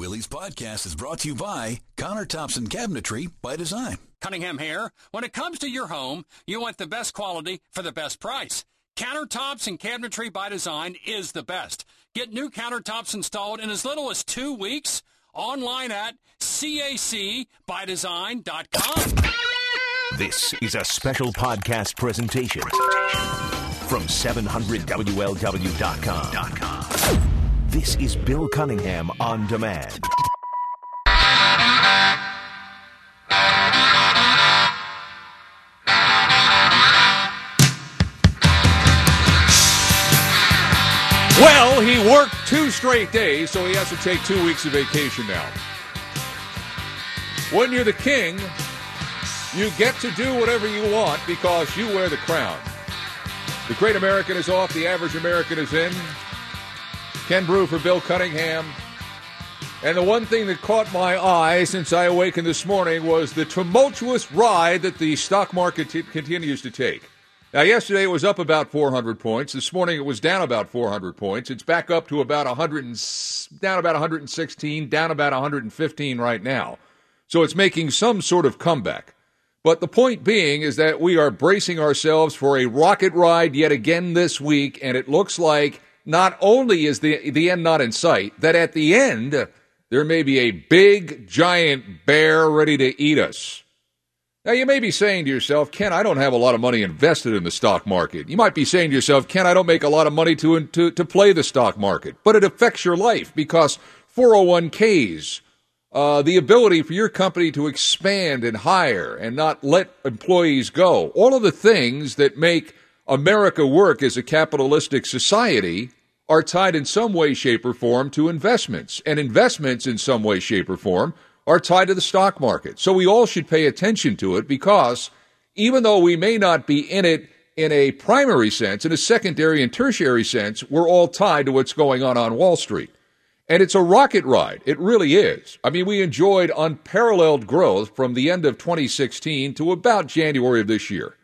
Willie's podcast is brought to you by Countertops and Cabinetry by Design. Cunningham here. When it comes to your home, you want the best quality for the best price. Countertops and Cabinetry by Design is the best. Get new countertops installed in as little as two weeks. Online at cacbydesign.com. This is a special podcast presentation from 700WLW.com. This is Bill Cunningham on demand. Well, he worked two straight days, so he has to take two weeks of vacation now. When you're the king, you get to do whatever you want because you wear the crown. The great American is off, the average American is in. Ken Broo for Bill Cunningham. And the one thing that caught my eye since I awakened this morning was the tumultuous ride that the stock market t- continues to take. Now, yesterday it was up about 400 points. This morning it was down about 400 points. It's back up to about 100 and, down about 116, down about 115 right now. So it's making some sort of comeback. But the point being is that we are bracing ourselves for a rocket ride yet again this week, and it looks like not only is the the end not in sight, that at the end there may be a big giant bear ready to eat us. Now, you may be saying to yourself, Ken, I don't have a lot of money invested in the stock market. You might be saying to yourself, Ken, I don't make a lot of money to, to, to play the stock market. But it affects your life because 401ks, uh, the ability for your company to expand and hire and not let employees go, all of the things that make America work as a capitalistic society are tied in some way, shape, or form to investments. And investments in some way, shape, or form are tied to the stock market. So we all should pay attention to it because even though we may not be in it in a primary sense, in a secondary and tertiary sense, we're all tied to what's going on on Wall Street. And it's a rocket ride. It really is. I mean, we enjoyed unparalleled growth from the end of 2016 to about January of this year.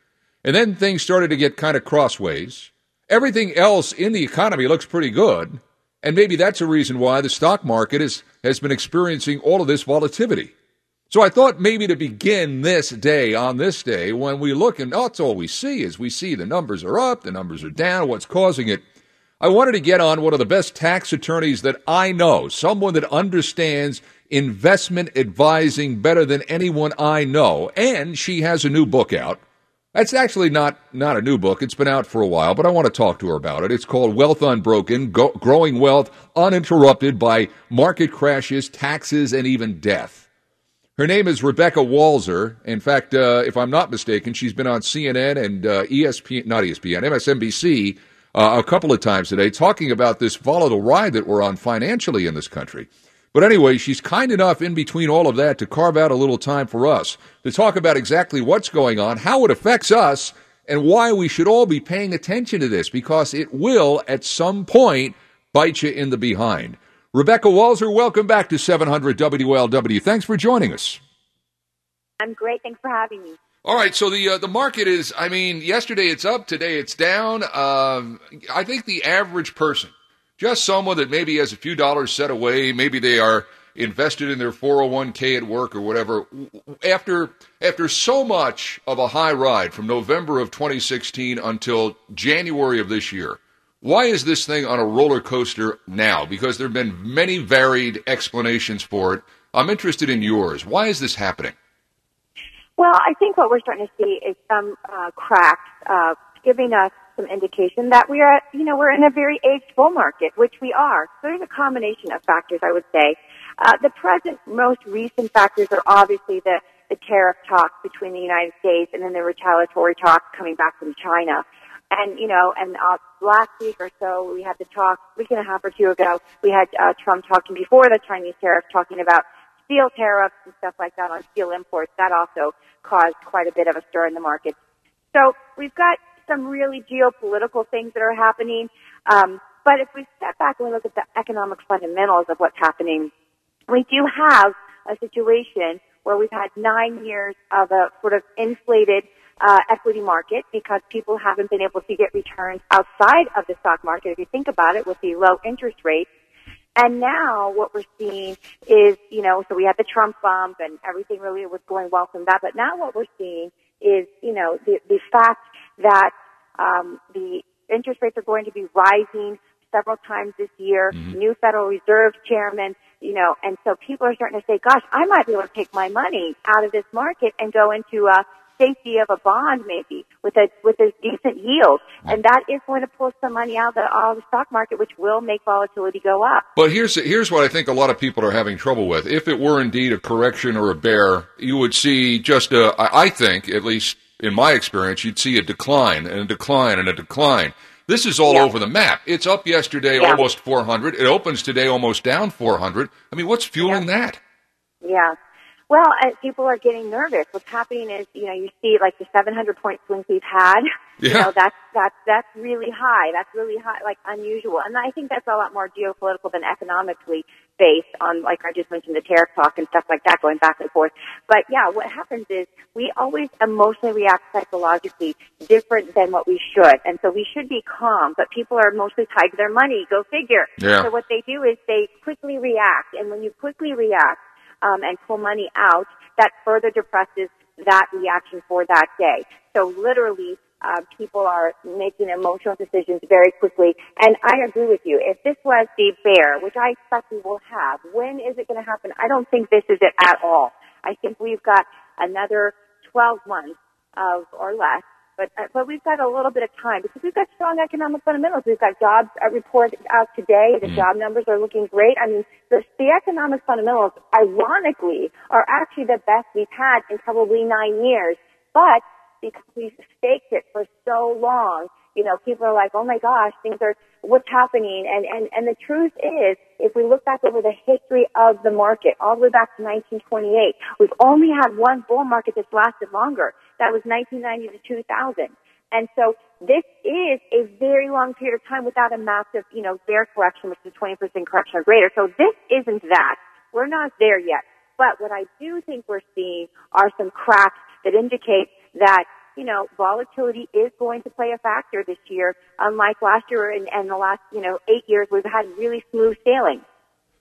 And then things started to get kind of crossways. Everything else in the economy looks pretty good. And maybe that's a reason why the stock market is, has been experiencing all of this volatility. So I thought maybe to begin this day, on this day, when we look and that's all we see is we see the numbers are up, the numbers are down, what's causing it. I wanted to get on one of the best tax attorneys that I know, someone that understands investment advising better than anyone I know. And she has a new book out that's actually not, not a new book. It's been out for a while, but I want to talk to her about it. It's called Wealth Unbroken Go- Growing Wealth Uninterrupted by Market Crashes, Taxes, and Even Death. Her name is Rebecca Walser. In fact, uh, if I'm not mistaken, she's been on CNN and uh, ESPN, not ESPN, MSNBC uh, a couple of times today talking about this volatile ride that we're on financially in this country. But anyway, she's kind enough in between all of that to carve out a little time for us to talk about exactly what's going on, how it affects us, and why we should all be paying attention to this because it will at some point bite you in the behind. Rebecca Walser, welcome back to 700 WLW. Thanks for joining us. I'm great. Thanks for having me. All right, so the uh, the market is. I mean, yesterday it's up, today it's down. Um, I think the average person just someone that maybe has a few dollars set away, maybe they are invested in their 401k at work or whatever. After after so much of a high ride from November of 2016 until January of this year, why is this thing on a roller coaster now? Because there have been many varied explanations for it. I'm interested in yours. Why is this happening? Well, I think what we're starting to see is some uh, cracks uh, giving us some indication that we are, you know, we're in a very aged bull market, which we are. So there's a combination of factors, I would say. Uh, the present, most recent factors are obviously the, the tariff talks between the United States and then the retaliatory talks coming back from China. And, you know, and uh, last week or so, we had the talk, week and a half or two ago, we had uh, Trump talking before the Chinese tariffs, talking about steel tariffs and stuff like that on steel imports. That also caused quite a bit of a stir in the market. So we've got some really geopolitical things that are happening. Um, but if we step back and we look at the economic fundamentals of what's happening, we do have a situation where we've had nine years of a sort of inflated uh, equity market because people haven't been able to get returns outside of the stock market. If you think about it, with the low interest rates, and now what we're seeing is, you know, so we had the Trump bump and everything really was going well from that. But now what we're seeing is, you know, the, the fact that um, the interest rates are going to be rising several times this year. Mm-hmm. New Federal Reserve chairman, you know, and so people are starting to say, "Gosh, I might be able to take my money out of this market and go into a safety of a bond, maybe with a with a decent yield, and that is going to pull some money out of the, out of the stock market, which will make volatility go up." But here's here's what I think a lot of people are having trouble with. If it were indeed a correction or a bear, you would see just a, I think, at least in my experience, you'd see a decline and a decline and a decline. This is all yeah. over the map. It's up yesterday yeah. almost 400. It opens today almost down 400. I mean, what's fueling yeah. that? Yeah. Well, uh, people are getting nervous. What's happening is, you know, you see like the 700 point swings we've had. Yeah. You know, that's, that's, that's really high. That's really high, like unusual. And I think that's a lot more geopolitical than economically based on, like I just mentioned, the tariff talk and stuff like that going back and forth. But yeah, what happens is we always emotionally react psychologically different than what we should. And so we should be calm, but people are mostly tied to their money. Go figure. Yeah. So what they do is they quickly react. And when you quickly react, um, and pull money out, that further depresses that reaction for that day. So literally, uh, people are making emotional decisions very quickly. And I agree with you. If this was the bear, which I expect we will have, when is it going to happen? I don't think this is it at all. I think we've got another 12 months of or less but uh, but we've got a little bit of time because we've got strong economic fundamentals. We've got jobs uh, reported out today. The mm. job numbers are looking great. I mean, the, the economic fundamentals, ironically, are actually the best we've had in probably nine years. But because we've staked it for so long, you know, people are like, oh my gosh, things are, what's happening? And, and, and the truth is, if we look back over the history of the market, all the way back to 1928, we've only had one bull market that's lasted longer. That was 1990 to 2000. And so this is a very long period of time without a massive, you know, bear correction, which is 20% correction or greater. So this isn't that. We're not there yet. But what I do think we're seeing are some cracks that indicate that, you know, volatility is going to play a factor this year. Unlike last year and, and the last, you know, eight years, we've had really smooth sailing.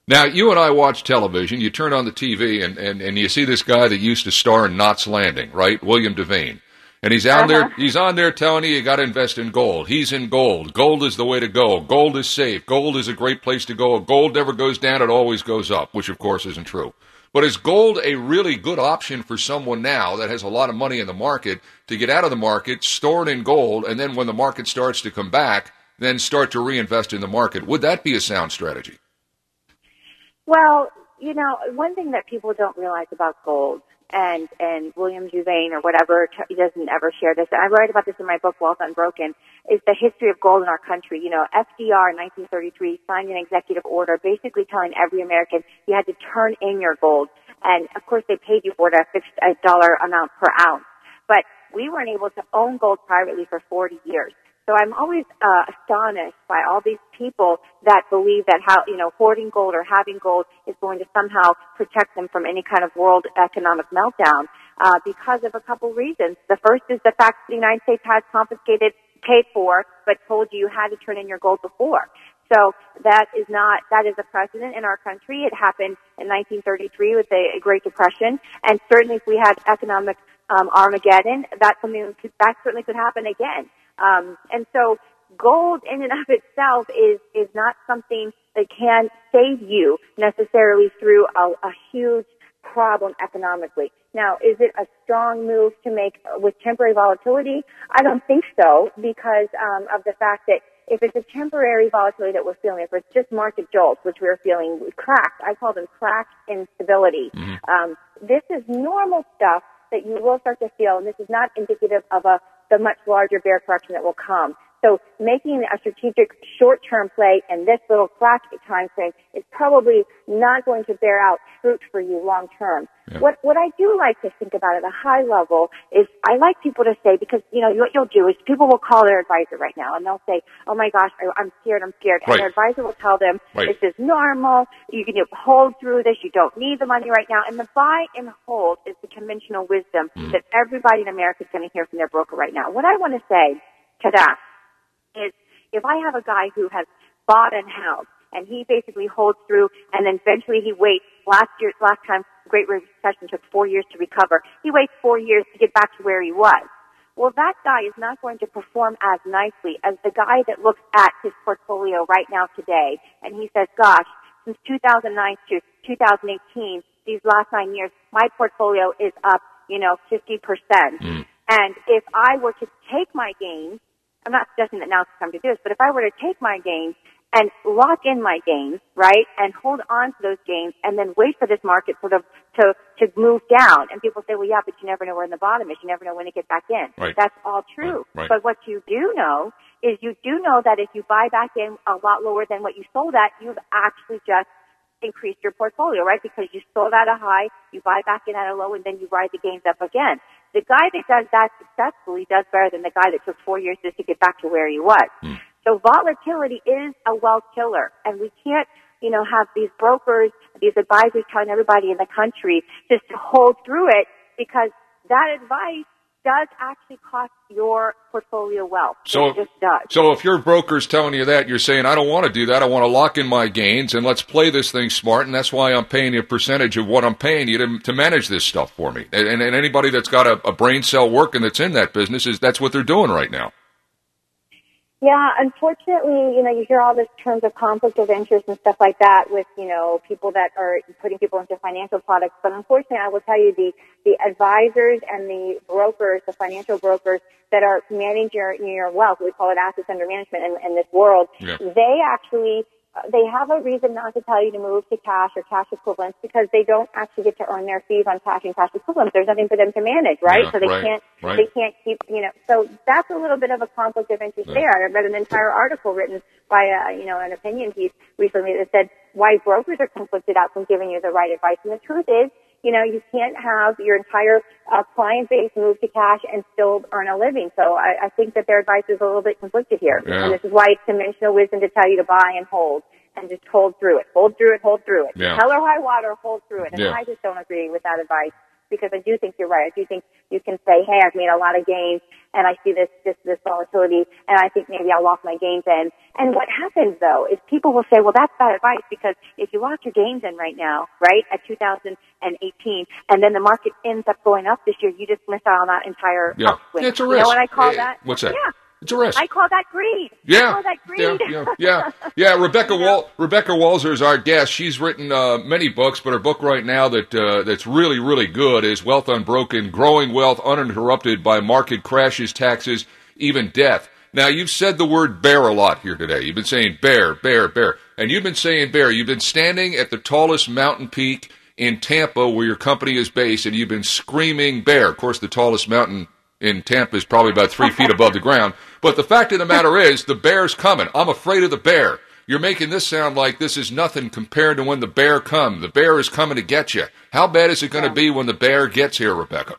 Now, you and I watch television. You turn on the TV and, and, and you see this guy that used to star in Knots Landing, right? William Devane. And he's on uh-huh. there. He's on there telling you you got to invest in gold. He's in gold. Gold is the way to go. Gold is safe. Gold is a great place to go. Gold never goes down; it always goes up, which of course isn't true. But is gold a really good option for someone now that has a lot of money in the market to get out of the market, store it in gold, and then when the market starts to come back, then start to reinvest in the market? Would that be a sound strategy? Well, you know, one thing that people don't realize about gold and and William Devane or whatever he doesn't ever share this. And I write about this in my book Wealth Unbroken. Is the history of gold in our country. You know, FDR in 1933 signed an executive order basically telling every American you had to turn in your gold, and of course they paid you for it a fixed dollar amount per ounce. But we weren't able to own gold privately for 40 years. So I'm always uh, astonished by all these people that believe that how you know hoarding gold or having gold is going to somehow protect them from any kind of world economic meltdown uh, because of a couple reasons. The first is the fact that the United States has confiscated, paid for, but told you you had to turn in your gold before. So that is not, that is a precedent in our country. It happened in 1933 with the Great Depression. And certainly if we had economic um, Armageddon, that's something that certainly could happen again. Um, and so gold in and of itself is, is not something that can save you necessarily through a, a huge problem economically. Now, is it a strong move to make with temporary volatility? I don't think so because um, of the fact that if it's a temporary volatility that we're feeling, if it's just market jolts, which we're feeling cracked, I call them cracked instability. Mm-hmm. Um, this is normal stuff that you will start to feel, and this is not indicative of a the much larger bear correction that will come. So making a strategic short-term play in this little flash time frame is probably not going to bear out fruit for you long term. Yeah. What what I do like to think about at a high level is I like people to say because you know what you'll do is people will call their advisor right now and they'll say, "Oh my gosh, I, I'm scared, I'm scared," and Right. their advisor will tell them, Right. "This is normal. You can hold through this. You don't need the money right now." And the buy and hold is the conventional wisdom hmm. that everybody in America is going to hear from their broker right now. What I want to say to that is if I have a guy who has bought and held and he basically holds through and then eventually he waits last year last time Great Recession took four years to recover. He waits four years to get back to where he was. Well, that guy is not going to perform as nicely as the guy that looks at his portfolio right now today and he says, gosh, since 2009 to 2018, these last nine years, my portfolio is up, you know, 50%. Mm. And if I were to take my gains, I'm not suggesting that now's the time to do this, but if I were to take my gains and lock in my gains, right, and hold on to those gains and then wait for this market sort of to, to move down. And people say, well, yeah, but you never know where the bottom is. You never know when to get back in. Right. That's all true. Right, right. But what you do know is you do know that if you buy back in a lot lower than what you sold at, you've actually just increased your portfolio, right? Because you sold at a high, you buy back in at a low, and then you ride the gains up again. The guy that does that successfully does better than the guy that took four years just to get back to where he was. Hmm. So volatility is a wealth killer, and we can't, you know, have these brokers, these advisors telling everybody in the country just to hold through it because that advice does actually cost your portfolio wealth. So, it just does. so if your broker's telling you that, you're saying, I don't want to do that. I want to lock in my gains and let's play this thing smart. And that's why I'm paying you a percentage of what I'm paying you to, to manage this stuff for me. And, and, and anybody that's got a, a brain cell working that's in that business is that's what they're doing right now. Yeah, unfortunately, you know, you hear all this terms of conflict of interest and stuff like that with, you know, people that are putting people into financial products. But unfortunately, I will tell you the, the advisors and the brokers, the financial brokers that are managing your, your wealth, we call it assets under management in, in this world, Yeah. they actually, they have a reason not to tell you to move to cash or cash equivalents because they don't actually get to earn their fees on cash and cash equivalents. There's nothing for them to manage, right? Yeah, so they right, can't, right. they can't keep, you know, so that's a little bit of a conflict of interest there. I read an entire article written by a, you know, an opinion piece recently that said why brokers are conflicted out from giving you the right advice. And the truth is, you know, you can't have your entire uh, client base move to cash and still earn a living. So I, I think that their advice is a little bit conflicted here. Yeah. And this is why it's conventional wisdom to tell you to buy and hold and just hold through it. Hold through it, hold through it. Yeah. Hell or high water, hold through it. And Yeah. I just don't agree with that advice because I do think you're right. I do think you can say, hey, I've made a lot of gains and I see this, this, this volatility and I think maybe I'll lock my gains in. And what happens though is people will say, well, that's bad advice because if you lock your gains in right now, right, at 2018 and then the market ends up going up this year, you just miss out on that entire Yeah. upswing. Yeah, it's a You risk. know what I call Yeah. that? What's that? Yeah. It's a risk. I call that greed. Yeah, that greed. yeah, yeah, yeah, yeah. Rebecca Wal- Rebecca Walser is our guest. She's written uh, many books, but her book right now that uh, that's really really good is Wealth Unbroken: Growing Wealth Uninterrupted by Market Crashes, Taxes, Even Death. Now you've said the word bear a lot here today. You've been saying bear, bear, bear, and you've been saying bear. You've been standing at the tallest mountain peak in Tampa, where your company is based, and you've been screaming bear. Of course, the tallest mountain in Tampa is probably about three feet above the ground. But the fact of the matter is, the bear's coming. I'm afraid of the bear. You're making this sound like this is nothing compared to when the bear come. The bear is coming to get you. How bad is it going to be when the bear gets here, Rebecca?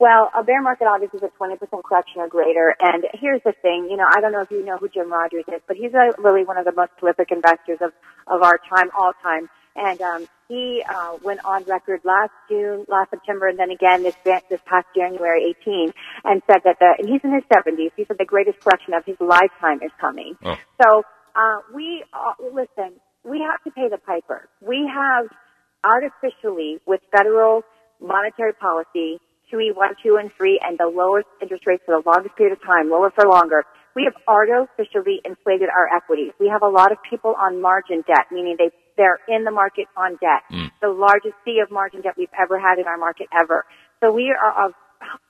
Well, a bear market obviously is a 20% correction or greater. And here's the thing, you know, I don't know if you know who Jim Rogers is, but he's a, really one of the most prolific investors of, of our time, all time. And um, he uh, went on record last June, last September, and then again this this past January 18, and said that the and he's in his 70s. He said the greatest correction of his lifetime is coming. Oh. So uh, we uh, listen. We have to pay the piper. We have artificially, with federal monetary policy, QE one, two, and three, and the lowest interest rates for the longest period of time, lower for longer. We have artificially inflated our equities. We have a lot of people on margin debt, meaning they they're in the market on debt, mm. the largest sea of margin debt we've ever had in our market ever. So we are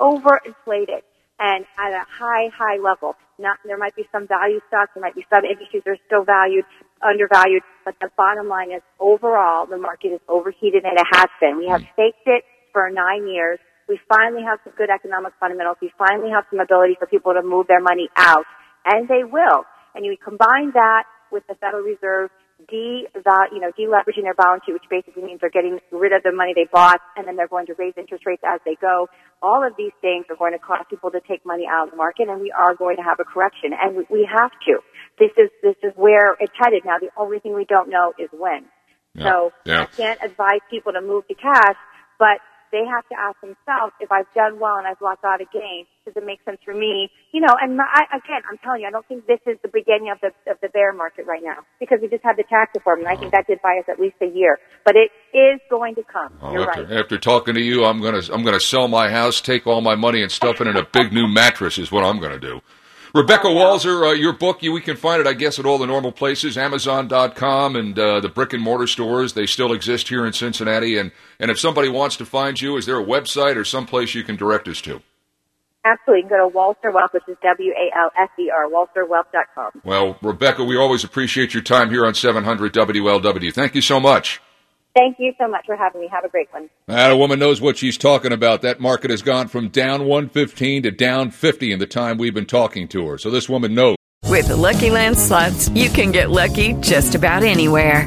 overinflated and at a high, high level. Not, there might be some value stocks, there might be some industries that are still valued, undervalued, but the bottom line is overall the market is overheated and it has been. We have mm. faked it for nine years. We finally have some good economic fundamentals. We finally have some ability for people to move their money out. and they will. And you combine that with the Federal Reserve de you know deleveraging their balance sheet, which basically means they're getting rid of the money they bought, and then they're going to raise interest rates as they go. All of these things are going to cause people to take money out of the market, and we are going to have a correction, and we have to. This is this is where it's headed now. The only thing we don't know is when. Yeah. So Yeah. I can't advise people to move to cash, but they have to ask themselves if I've done well and I've locked out a gain, does it make sense for me? You know, and I, again, I'm telling you, I don't think this is the beginning of the of the bear market right now because we just had the tax reform, and I think that did buy us at least a year. But it is going to come. Oh, You're after, right. after talking to you, I'm gonna I'm gonna sell my house, take all my money, and stuff it in a big new mattress. Is what I'm gonna do. Rebecca Walser, uh, your book, you, we can find it, I guess, at all the normal places, Amazon.com and uh, the brick and mortar stores. They still exist here in Cincinnati. And, and if somebody wants to find you, is there a website or someplace you can direct us to? Absolutely. You can go to Walser Wealth, which is W A L S E R, WalserWealth.com. Well, Rebecca, we always appreciate your time here on 700 WLW. Thank you so much. Thank you so much for having me. Have a great one. That a woman knows what she's talking about. That market has gone from down 115 to down 50 in the time we've been talking to her. So this woman knows. With the Lucky Land slots, you can get lucky just about anywhere.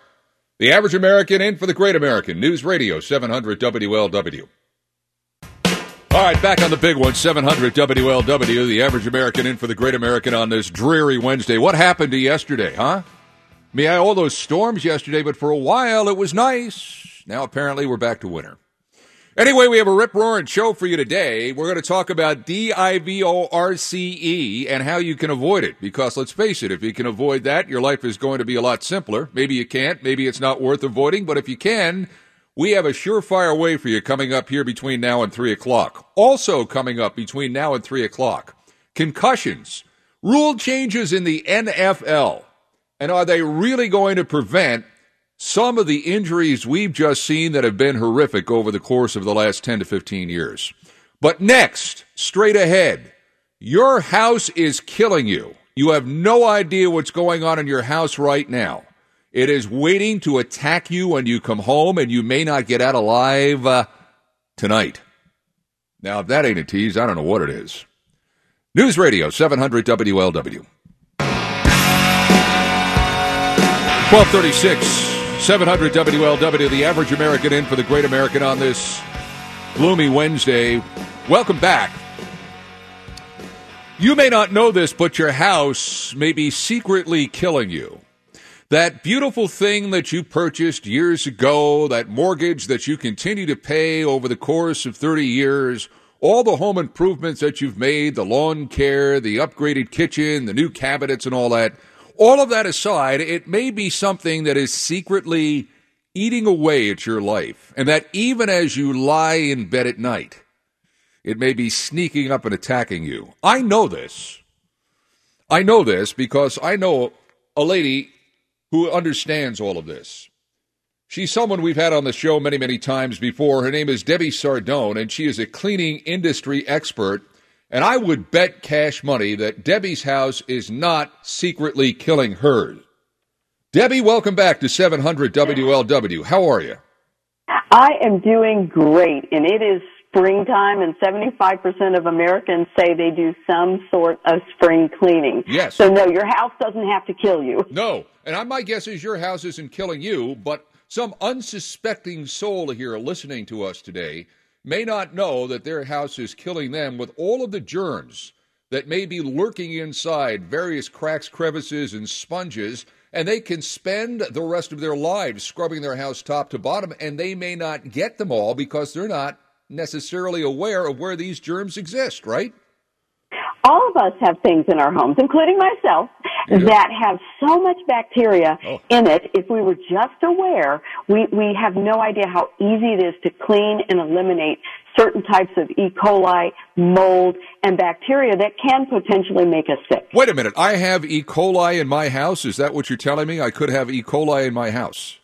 The average American in for the great American. News Radio 700 WLW. All right, back on the big one, 700 WLW. The average American in for the great American on this dreary Wednesday. What happened to yesterday, huh? I mean, I had all those storms yesterday, but for a while it was nice. Now apparently we're back to winter. Anyway, we have a rip roaring show for you today. We're going to talk about D I V O R C E and how you can avoid it. Because let's face it, if you can avoid that, your life is going to be a lot simpler. Maybe you can't. Maybe it's not worth avoiding. But if you can, we have a surefire way for you coming up here between now and 3 o'clock. Also coming up between now and 3 o'clock, concussions, rule changes in the NFL. And are they really going to prevent some of the injuries we've just seen that have been horrific over the course of the last 10 to 15 years? But next, straight ahead, your house is killing you. You have no idea what's going on in your house right now. It is waiting to attack you when you come home, and you may not get out alive uh, tonight. Now, if that ain't a tease, I don't know what it is. News Radio 700 WLW. 1236, 700 WLW, the average American in for the great American on this gloomy Wednesday. Welcome back. You may not know this, but your house may be secretly killing you. That beautiful thing that you purchased years ago, that mortgage that you continue to pay over the course of 30 years, all the home improvements that you've made, the lawn care, the upgraded kitchen, the new cabinets, and all that, all of that aside, it may be something that is secretly eating away at your life, and that even as you lie in bed at night, it may be sneaking up and attacking you. I know this. I know this because I know a lady who understands all of this. She's someone we've had on the show many, many times before. Her name is Debbie Sardone, and she is a cleaning industry expert. And I would bet cash money that Debbie's house is not secretly killing hers. Debbie, welcome back to 700 WLW. How are you? I am doing great, and it is springtime, and 75% of Americans say they do some sort of spring cleaning. Yes. So, no, your house doesn't have to kill you. No. And I- my guess is your house isn't killing you, but some unsuspecting soul here listening to us today may not know that their house is killing them with all of the germs that may be lurking inside various cracks, crevices, and sponges and they can spend the rest of their lives scrubbing their house top to bottom, and they may not get them all because they're not necessarily aware of where these germs exist, right? All of us have things in our homes, including myself, yeah. that have so much bacteria oh. in it. If we were just aware, we, we have no idea how easy it is to clean and eliminate certain types of E. coli, mold, and bacteria that can potentially make us sick. Wait a minute. I have E. coli in my house. Is that what you're telling me? I could have E. coli in my house.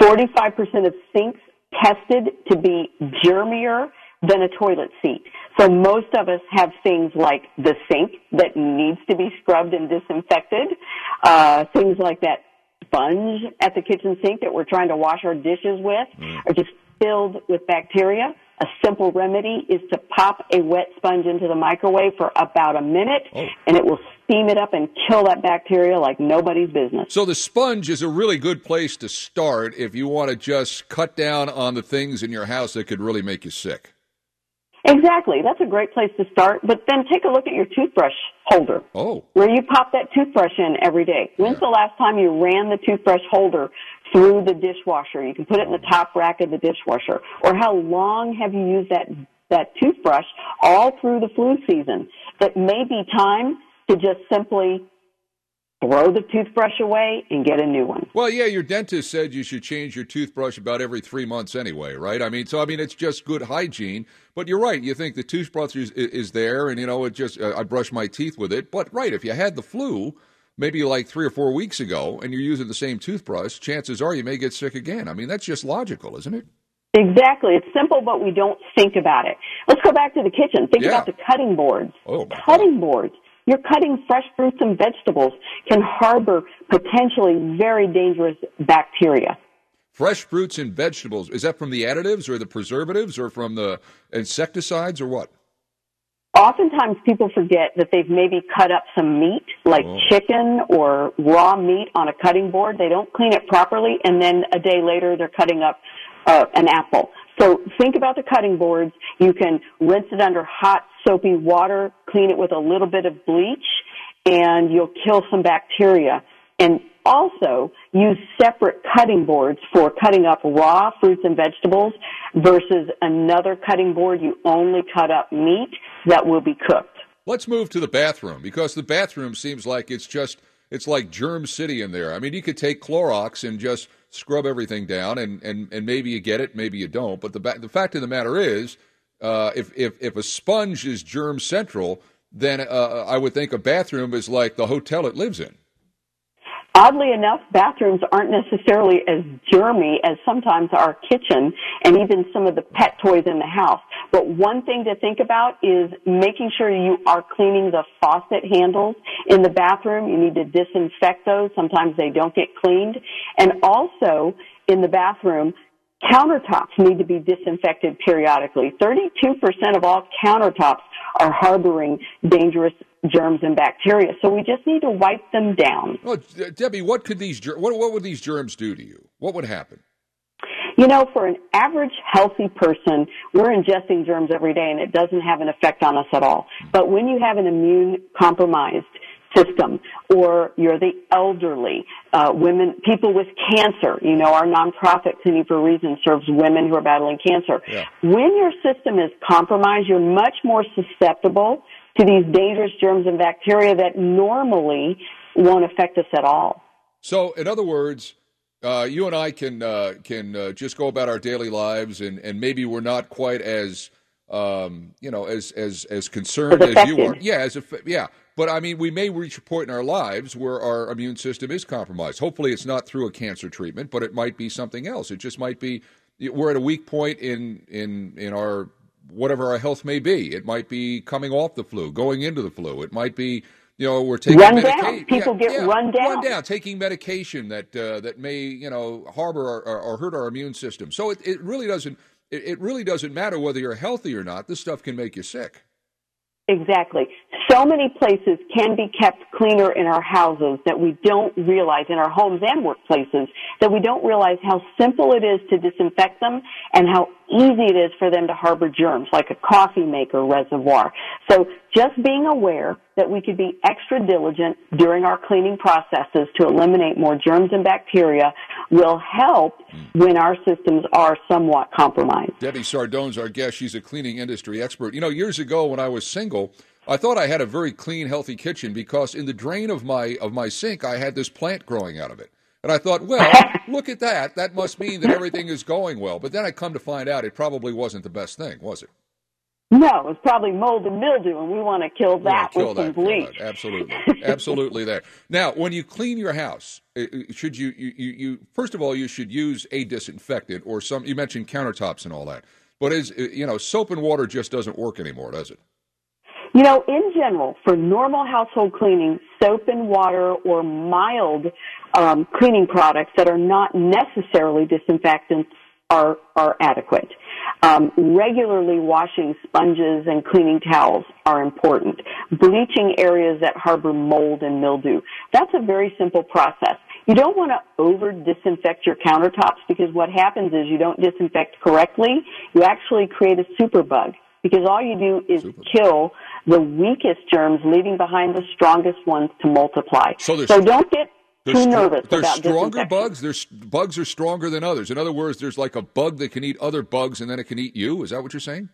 45% of sinks tested to be germier than a toilet seat. So most of us have things like the sink that needs to be scrubbed and disinfected, uh, things like that sponge at the kitchen sink that we're trying to wash our dishes with mm. are just filled with bacteria. A simple remedy is to pop a wet sponge into the microwave for about a minute, oh. and it will steam it up and kill that bacteria like nobody's business. So the sponge is a really good place to start if you want to just cut down on the things in your house that could really make you sick. Exactly. That's a great place to start. But then take a look at your toothbrush holder. Oh. Where you pop that toothbrush in every day. When's yeah. the last time you ran the toothbrush holder through the dishwasher? You can put it in the top rack of the dishwasher. Or how long have you used that, that toothbrush all through the flu season? It may be time to just simply throw the toothbrush away and get a new one. Well, yeah, your dentist said you should change your toothbrush about every three months anyway, right? I mean, so I mean, it's just good hygiene. But you're right. You think the toothbrush is, is there, and you know, it just uh, I brush my teeth with it. But right, if you had the flu, maybe like three or four weeks ago, and you're using the same toothbrush, chances are you may get sick again. I mean, that's just logical, isn't it? Exactly. It's simple, but we don't think about it. Let's go back to the kitchen. Think yeah. about the cutting boards. Oh, cutting boards you're cutting fresh fruits and vegetables can harbor potentially very dangerous bacteria. Fresh fruits and vegetables, is that from the additives or the preservatives or from the insecticides or what? Oftentimes people forget that they've maybe cut up some meat, like oh. chicken or raw meat on a cutting board. They don't clean it properly, and then a day later they're cutting up uh, an apple. So think about the cutting boards. You can rinse it under hot soapy water, clean it with a little bit of bleach, and you'll kill some bacteria. And also use separate cutting boards for cutting up raw fruits and vegetables versus another cutting board you only cut up meat that will be cooked. Let's move to the bathroom because the bathroom seems like it's just it's like germ city in there. I mean, you could take Clorox and just scrub everything down, and, and, and maybe you get it, maybe you don't. But the the fact of the matter is, uh, if if if a sponge is germ central, then uh, I would think a bathroom is like the hotel it lives in. Oddly enough, bathrooms aren't necessarily as germy as sometimes our kitchen and even some of the pet toys in the house. But one thing to think about is making sure you are cleaning the faucet handles in the bathroom. You need to disinfect those. Sometimes they don't get cleaned. And also in the bathroom, countertops need to be disinfected periodically. 32% of all countertops are harboring dangerous germs and bacteria. So we just need to wipe them down. Well, Debbie, what could these what what would these germs do to you? What would happen? You know, for an average healthy person, we're ingesting germs every day and it doesn't have an effect on us at all. But when you have an immune compromised system or you're the elderly, uh, women, people with cancer, you know, our nonprofit Cleaning for Reason serves women who are battling cancer. Yeah. When your system is compromised, you're much more susceptible to these dangerous germs and bacteria that normally won't affect us at all. So, in other words, uh, you and I can uh, can uh, just go about our daily lives, and, and maybe we're not quite as um, you know as as as concerned as, as you are. Yeah, as a, yeah. But I mean, we may reach a point in our lives where our immune system is compromised. Hopefully, it's not through a cancer treatment, but it might be something else. It just might be we're at a weak point in in in our whatever our health may be. It might be coming off the flu, going into the flu. It might be, you know, we're taking run down. People yeah, get yeah, run down. Run down, taking medication that uh, that may, you know, harbor or, or, or, hurt our immune system. So it, it really doesn't it, it really doesn't matter whether you're healthy or not. This stuff can make you sick. Exactly. so many places can be kept cleaner in our houses that we don't realize in our homes and workplaces that we don't realize how simple it is to disinfect them and how easy it is for them to harbor germs like a coffee maker reservoir. So just being aware that we could be extra diligent during our cleaning processes to eliminate more germs and bacteria will help when our systems are somewhat compromised. Debbie Sardone's our guest. She's a cleaning industry expert. You know, years ago when I was single, I thought I had a very clean, healthy kitchen because in the drain of my of my sink I had this plant growing out of it. And I thought, well, look at that. That must mean that everything is going well. But then I come to find out it probably wasn't the best thing, was it? No, it's probably mold and mildew, and we want to kill that kill with that, some bleach. that. Absolutely, absolutely. There. Now, when you clean your house, should you, you you first of all you should use a disinfectant or some. You mentioned countertops and all that, but is you know soap and water just doesn't work anymore, does it? You know, in general, for normal household cleaning, soap and water or mild um, cleaning products that are not necessarily disinfectants are are adequate. Um, regularly washing sponges and cleaning towels are important. Bleaching areas that harbor mold and mildew. That's a very simple process. You don't want to over disinfect your countertops because what happens is you don't disinfect correctly. You actually create a superbug because all you do is kill the weakest germs, leaving behind the strongest ones to multiply. So there's- don't get There's too str- nervous There's stronger bugs. There's bugs are stronger than others. In other words, there's like a bug that can eat other bugs, and then it can eat you. Is that what you're saying?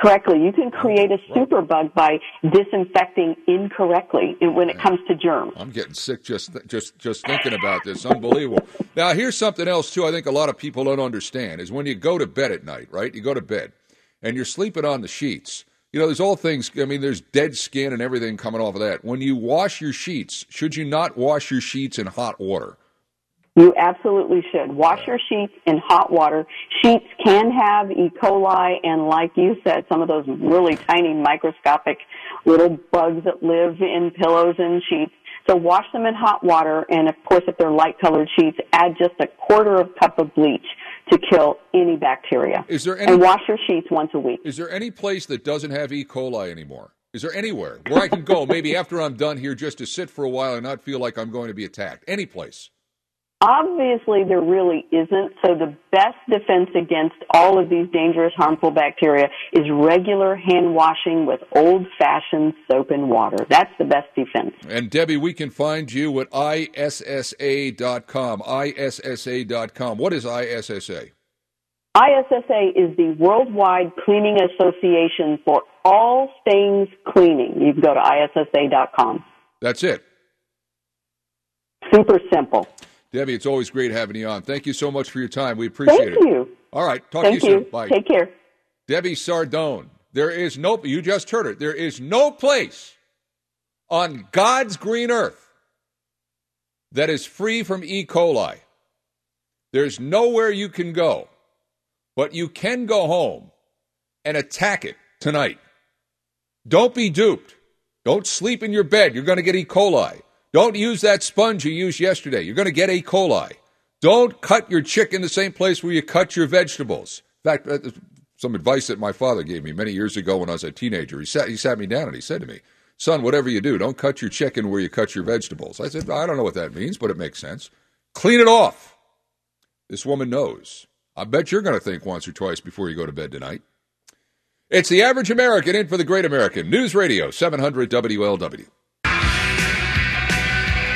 Correctly, you can oh, create a super bug by disinfecting incorrectly when it comes to germs. I'm getting sick just just just thinking about this. Unbelievable. Now, here's something else too. I think a lot of people don't understand is when you go to bed at night, right? You go to bed and you're sleeping on the sheets. You know, there's all things. I mean, there's dead skin and everything coming off of that. When you wash your sheets, should you not wash your sheets in hot water? You absolutely should. Wash your sheets in hot water. Sheets can have E. coli and like you said, some of those really tiny microscopic little bugs that live in pillows and sheets. So wash them in hot water and of course if they're light colored sheets, add just a quarter of a cup of bleach to kill any bacteria. Is there any and wash your sheets once a week. Is there any place that doesn't have E. coli anymore? Is there anywhere where I can go, maybe after I'm done here, just to sit for a while and not feel like I'm going to be attacked? Any place? Obviously, there really isn't. So the best defense against all of these dangerous, harmful bacteria is regular hand washing with old-fashioned soap and water. That's the best defense. And Debbie, we can find you at issa.com. issa.com. What is ISSA? ISSA is the Worldwide Cleaning Association for all things cleaning. You can go to ISSA.com. That's it. Super simple. Debbie, it's always great having you on. Thank you so much for your time. We appreciate Thank it. you. All right. Talk Thank to you you. soon. Bye. Take care. Debbie Sardone. There is no, you just heard it. There is no place on God's green earth that is free from E. coli. There's nowhere you can go, but you can go home and attack it tonight. Don't be duped. Don't sleep in your bed. You're going to get E. coli. Don't use that sponge you used yesterday. You're going to get E. coli. Don't cut your chicken the same place where you cut your vegetables. In fact, uh, some advice that my father gave me many years ago when I was a teenager. He sat, he sat me down and he said to me, Son, whatever you do, don't cut your chicken where you cut your vegetables. I said, I don't know what that means, but it makes sense. Clean it off. This woman knows. I bet you're going to think once or twice before you go to bed tonight. It's the average American in for the great American. News Radio 700 WLW.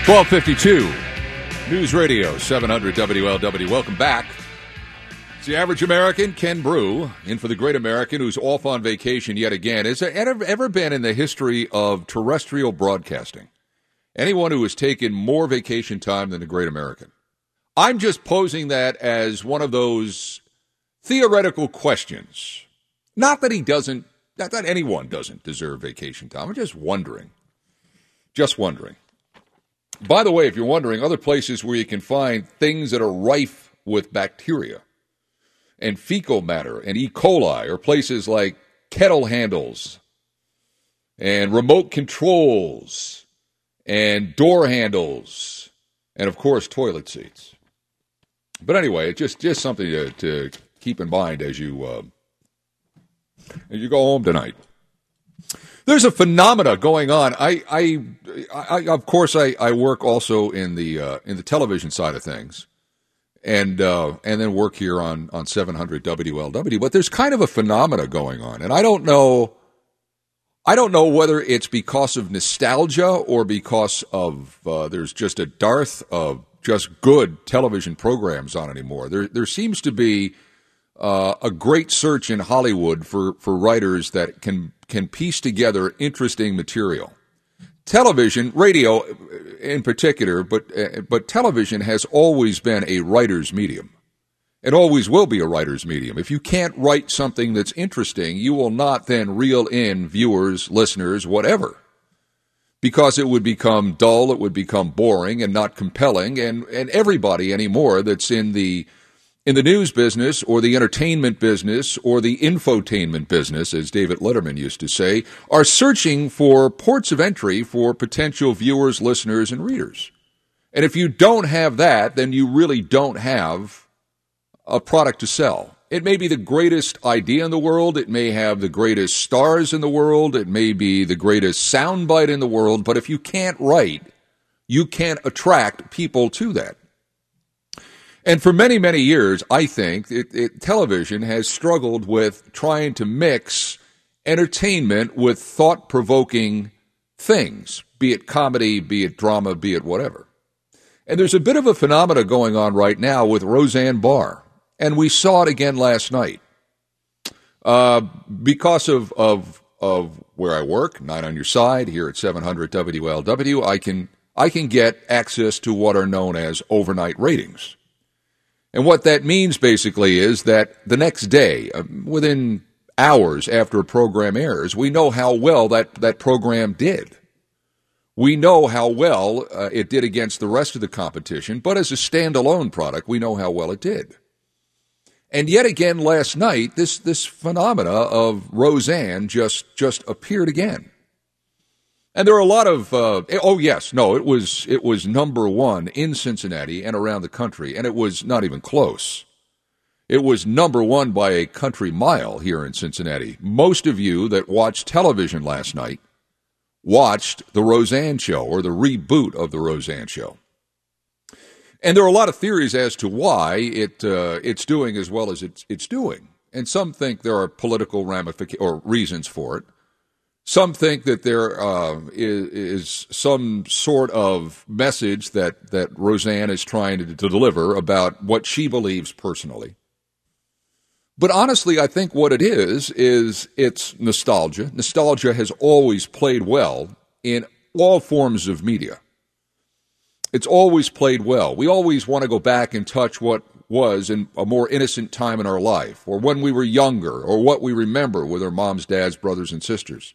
1252 News Radio 700 WLW. Welcome back. It's the average American, Ken Broo, in for the great American who's off on vacation yet again. Has there ever, been in the history of terrestrial broadcasting anyone who has taken more vacation time than the great American? I'm just posing that as one of those theoretical questions. Not that he doesn't, not that anyone doesn't deserve vacation time. I'm just wondering. Just wondering. By the way, if you're wondering, other places where you can find things that are rife with bacteria and fecal matter and E. coli are places like kettle handles and remote controls and door handles and, of course, toilet seats. But anyway, it's just, just something to, to keep in mind as you, uh, as you go home tonight. There's a phenomena going on. I, I, I of course, I, I work also in the uh, in the television side of things, and uh, and then work here on on 700 WLW. But there's kind of a phenomena going on, and I don't know. I don't know whether it's because of nostalgia or because of uh, there's just a dearth of just good television programs on anymore. There there seems to be uh, a great search in Hollywood for, for writers that can can piece together interesting material. Television, radio in particular, but uh, but television has always been a writer's medium. It always will be a writer's medium. If you can't write something that's interesting, you will not then reel in viewers, listeners, whatever. Because it would become dull, it would become boring and not compelling, and, and everybody anymore that's in the in the news business or the entertainment business or the infotainment business, as David Letterman used to say, are searching for ports of entry for potential viewers, listeners, and readers. And if you don't have that, then you really don't have a product to sell. It may be the greatest idea in the world. It may have the greatest stars in the world. It may be the greatest soundbite in the world. But if you can't write, you can't attract people to that. And for many, many years, I think it, it, television has struggled with trying to mix entertainment with thought provoking things, be it comedy, be it drama, be it whatever. And there's a bit of a phenomena going on right now with Roseanne Barr. And we saw it again last night. Uh, because of, of, of where I work, Nine on Your Side, here at 700 WLW, I can, I can get access to what are known as overnight ratings. And what that means basically is that the next day, uh, within hours after a program airs, we know how well that, that program did. We know how well uh, it did against the rest of the competition, but as a standalone product, we know how well it did. And yet again last night, this, this phenomena of Roseanne just, just appeared again. And there are a lot of uh, oh yes, no, it was it was number one in Cincinnati and around the country, and it was not even close. It was number one by a country mile here in Cincinnati. Most of you that watched television last night watched the Roseanne Show or the reboot of the Roseanne Show. And there are a lot of theories as to why it uh, it's doing as well as it's it's doing, and some think there are political ramifications or reasons for it. Some think that there uh, is, is, some sort of message that, that Roseanne is trying to, to deliver about what she believes personally. But honestly, I think what it is, is it's nostalgia. Nostalgia has always played well in all forms of media. It's always played well. We always want to go back and touch what was in a more innocent time in our life, or when we were younger, or what we remember with our moms, dads, brothers, and sisters.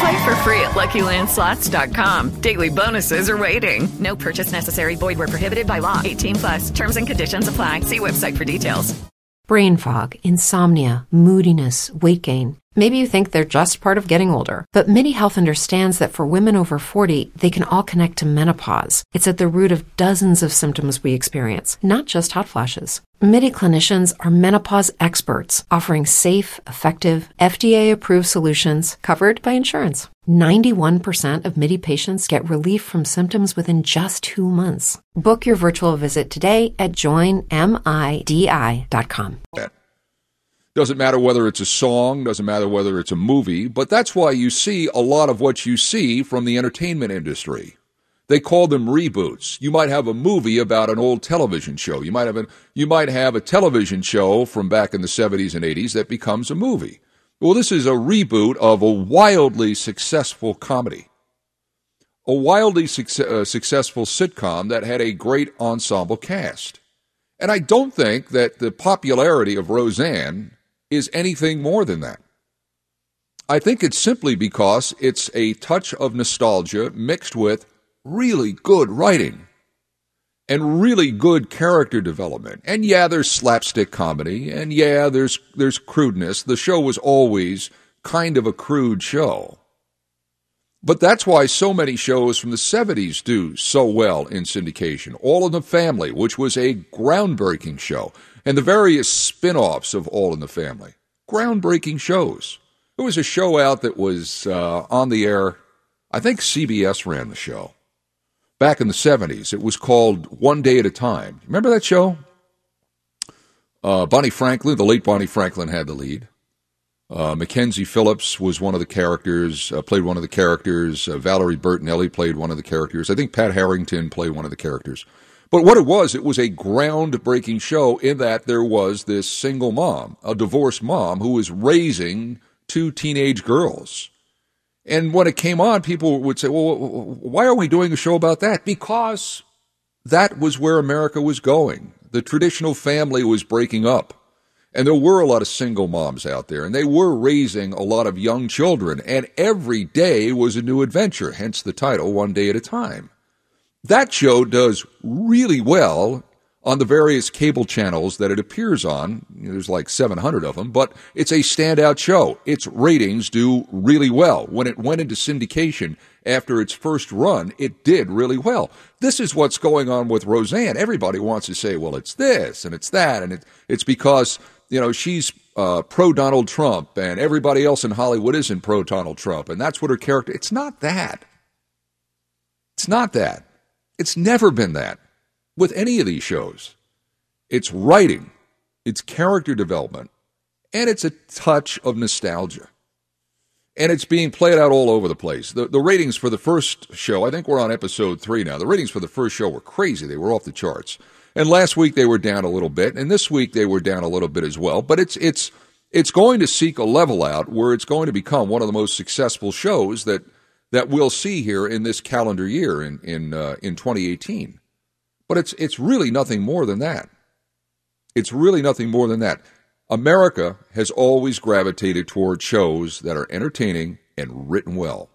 Play for free at LuckyLandSlots.com. Daily bonuses are waiting. No purchase necessary. Void where prohibited by law. 18 plus. Terms and conditions apply. See website for details. Brain fog, insomnia, moodiness, weight gain. Maybe you think they're just part of getting older, but MIDI Health understands that for women over 40, they can all connect to menopause. It's at the root of dozens of symptoms we experience, not just hot flashes. MIDI clinicians are menopause experts, offering safe, effective, FDA approved solutions covered by insurance. 91% of MIDI patients get relief from symptoms within just two months. Book your virtual visit today at joinmidi.com. Doesn't matter whether it's a song, doesn't matter whether it's a movie, but that's why you see a lot of what you see from the entertainment industry. They call them reboots. You might have a movie about an old television show. You might have a, you might have a television show from back in the 70s and 80s that becomes a movie. Well, this is a reboot of a wildly successful comedy. A wildly uh, successful sitcom that had a great ensemble cast. And I don't think that the popularity of Roseanne is anything more than that. I think it's simply because it's a touch of nostalgia mixed with really good writing. and really good character development. And yeah, there's slapstick comedy, and yeah, there's there's crudeness. The show was always kind of a crude show. But that's why so many shows from the 70s do so well in syndication. All in the Family, which was a groundbreaking show, and the various spin offs of All in the Family. Groundbreaking shows. There was a show out that was uh, on the air. I think CBS ran the show back in the 70s. It was called One Day at a Time. Remember that show? Uh, Bonnie Franklin, the late Bonnie Franklin, had the lead. Uh, Mackenzie Phillips was one of the characters, uh, played one of the characters. Uh, Valerie Bertinelli played one of the characters. I think Pat Harrington played one of the characters. But what it was, it was a groundbreaking show in that there was this single mom, a divorced mom, who was raising two teenage girls. And when it came on, people would say, well, why are we doing a show about that? Because that was where America was going. The traditional family was breaking up. And there were a lot of single moms out there, and they were raising a lot of young children, and every day was a new adventure, hence the title, One Day at a Time. That show does really well on the various cable channels that it appears on. There's like 700 of them, but it's a standout show. Its ratings do really well. When it went into syndication after its first run, it did really well. This is what's going on with Roseanne. Everybody wants to say, well, it's this and it's that, and it, it's because you know, she's uh, pro Donald Trump and everybody else in Hollywood isn't pro Donald Trump. And that's what her character, it's not that. It's not that. It's never been that with any of these shows. It's writing, it's character development, and it's a touch of nostalgia. And it's being played out all over the place. The, the ratings for the first show, I think we're on episode three now. The ratings for the first show were crazy. They were off the charts. And last week they were down a little bit, and this week they were down a little bit as well. But it's it's it's going to seek a level out where it's going to become one of the most successful shows that that we'll see here in this calendar year in in uh, in 2018. But it's it's really nothing more than that. It's really nothing more than that. America has always gravitated toward shows that are entertaining and written well.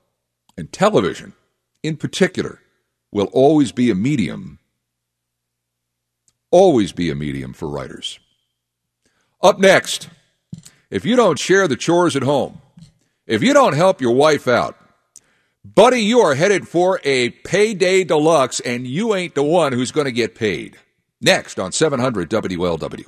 And television, in particular, will always be a medium always be a medium for writers. Up next, if you don't share the chores at home, if you don't help your wife out, buddy, you are headed for a payday deluxe and you ain't the one who's going to get paid. Next on 700 WLW.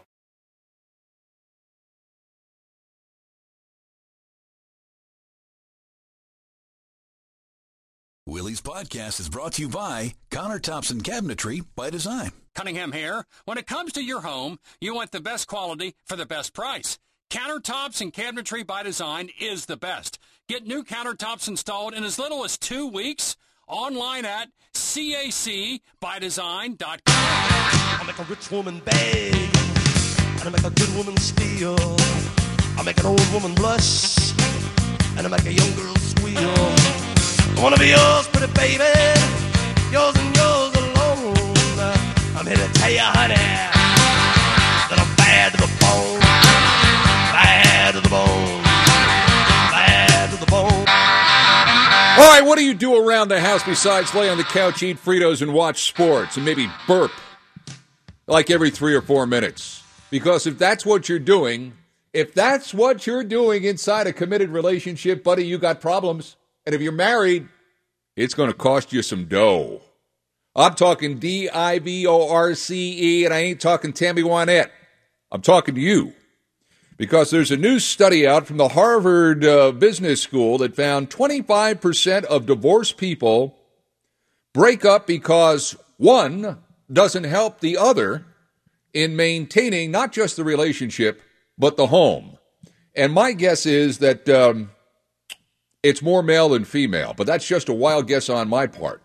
Willie's podcast is brought to you by Countertops and Cabinetry by Design. Cunningham here. When it comes to your home, you want the best quality for the best price. Countertops and Cabinetry by Design is the best. Get new countertops installed in as little as two weeks. Online at cacbydesign.com. I make a rich woman beg, and I make a good woman steal. I make an old woman blush, and I make a young girl squeal. Wanna be yours, pretty baby, yours and yours alone. I'm here to tell you, honey, that I'm bad to the bone, bad to the bone, bad to the bone. All right, what do you do around the house besides lay on the couch, eat Fritos, and watch sports, and maybe burp like every three or four minutes? Because if that's what you're doing, if that's what you're doing inside a committed relationship, buddy, you got problems. And if you're married, it's going to cost you some dough. I'm talking D I V O R C E, and I ain't talking Tammy Wynette. I'm talking to you. Because there's a new study out from the Harvard uh, Business School that found 25% of divorced people break up because one doesn't help the other in maintaining not just the relationship, but the home. And my guess is that um, it's more male than female, but that's just a wild guess on my part.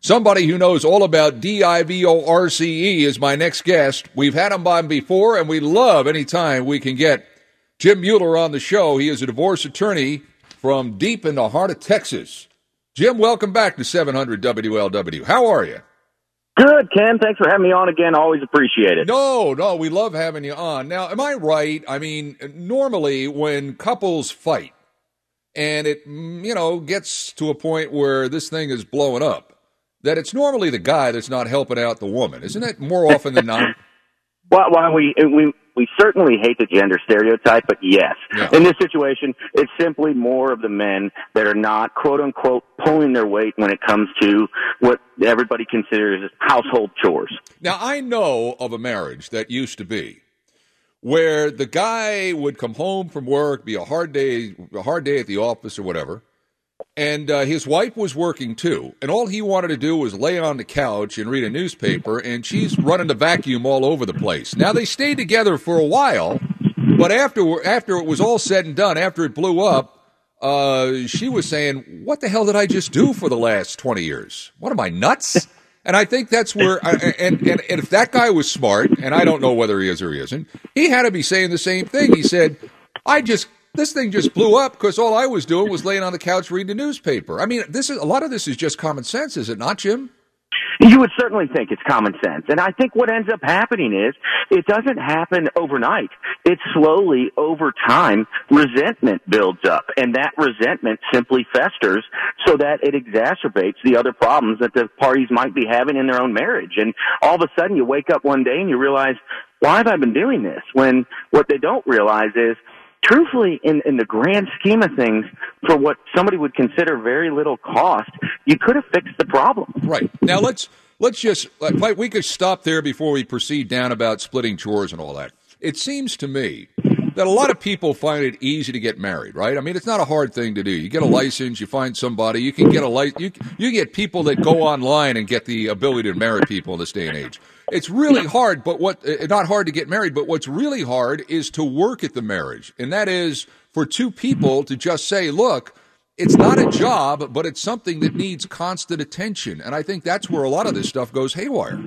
Somebody who knows all about D-I-V-O-R-C-E is my next guest. We've had him on before, and we love any time we can get Jim Mueller on the show. He is a divorce attorney from deep in the heart of Texas. Jim, welcome back to 700 WLW. How are you? Good, Ken. Thanks for having me on again. Always appreciate it. No, no, we love having you on. Now, am I right? I mean, normally when couples fight and it, you know, gets to a point where this thing is blowing up, that it's normally the guy that's not helping out the woman. Isn't it more often than not? Well, well, we we we certainly hate the gender stereotype, but yes, Yeah. in this situation, it's simply more of the men that are not quote unquote pulling their weight when it comes to what everybody considers household chores. Now, I know of a marriage that used to be where the guy would come home from work, be a hard day, a hard day at the office or whatever, and uh, his wife was working too, and all he wanted to do was lay on the couch and read a newspaper, and she's running the vacuum all over the place. Now they stayed together for a while, but after after it was all said and done, after it blew up, uh, she was saying, "What the hell did I just do for the last twenty years? What am I nuts?" And I think that's where, I, and, and and if that guy was smart, and I don't know whether he is or he isn't, he had to be saying the same thing. He said, "I just." This thing just blew up because all I was doing was laying on the couch reading the newspaper. I mean, this is a lot of this is just common sense, is it not, Jim? You would certainly think it's common sense. And I think what ends up happening is it doesn't happen overnight. It slowly, over time, resentment builds up. And that resentment simply festers so that it exacerbates the other problems that the parties might be having in their own marriage. And all of a sudden you wake up one day and you realize, why have I been doing this? When what they don't realize is truthfully, in, in the grand scheme of things, for what somebody would consider very little cost, you could have fixed the problem. Right. Now let's let's just like, we could stop there before we proceed down about splitting chores and all that. It seems to me that a lot of people find it easy to get married, right? I mean, it's not a hard thing to do. You get a license, you find somebody, you can get a license. You, you get people that go online and get the ability to marry people in this day and age. It's really hard. But what uh, not hard to get married, but what's really hard is to work at the marriage, and that is for two people to just say, look. It's not a job, but it's something that needs constant attention. And I think that's where a lot of this stuff goes haywire.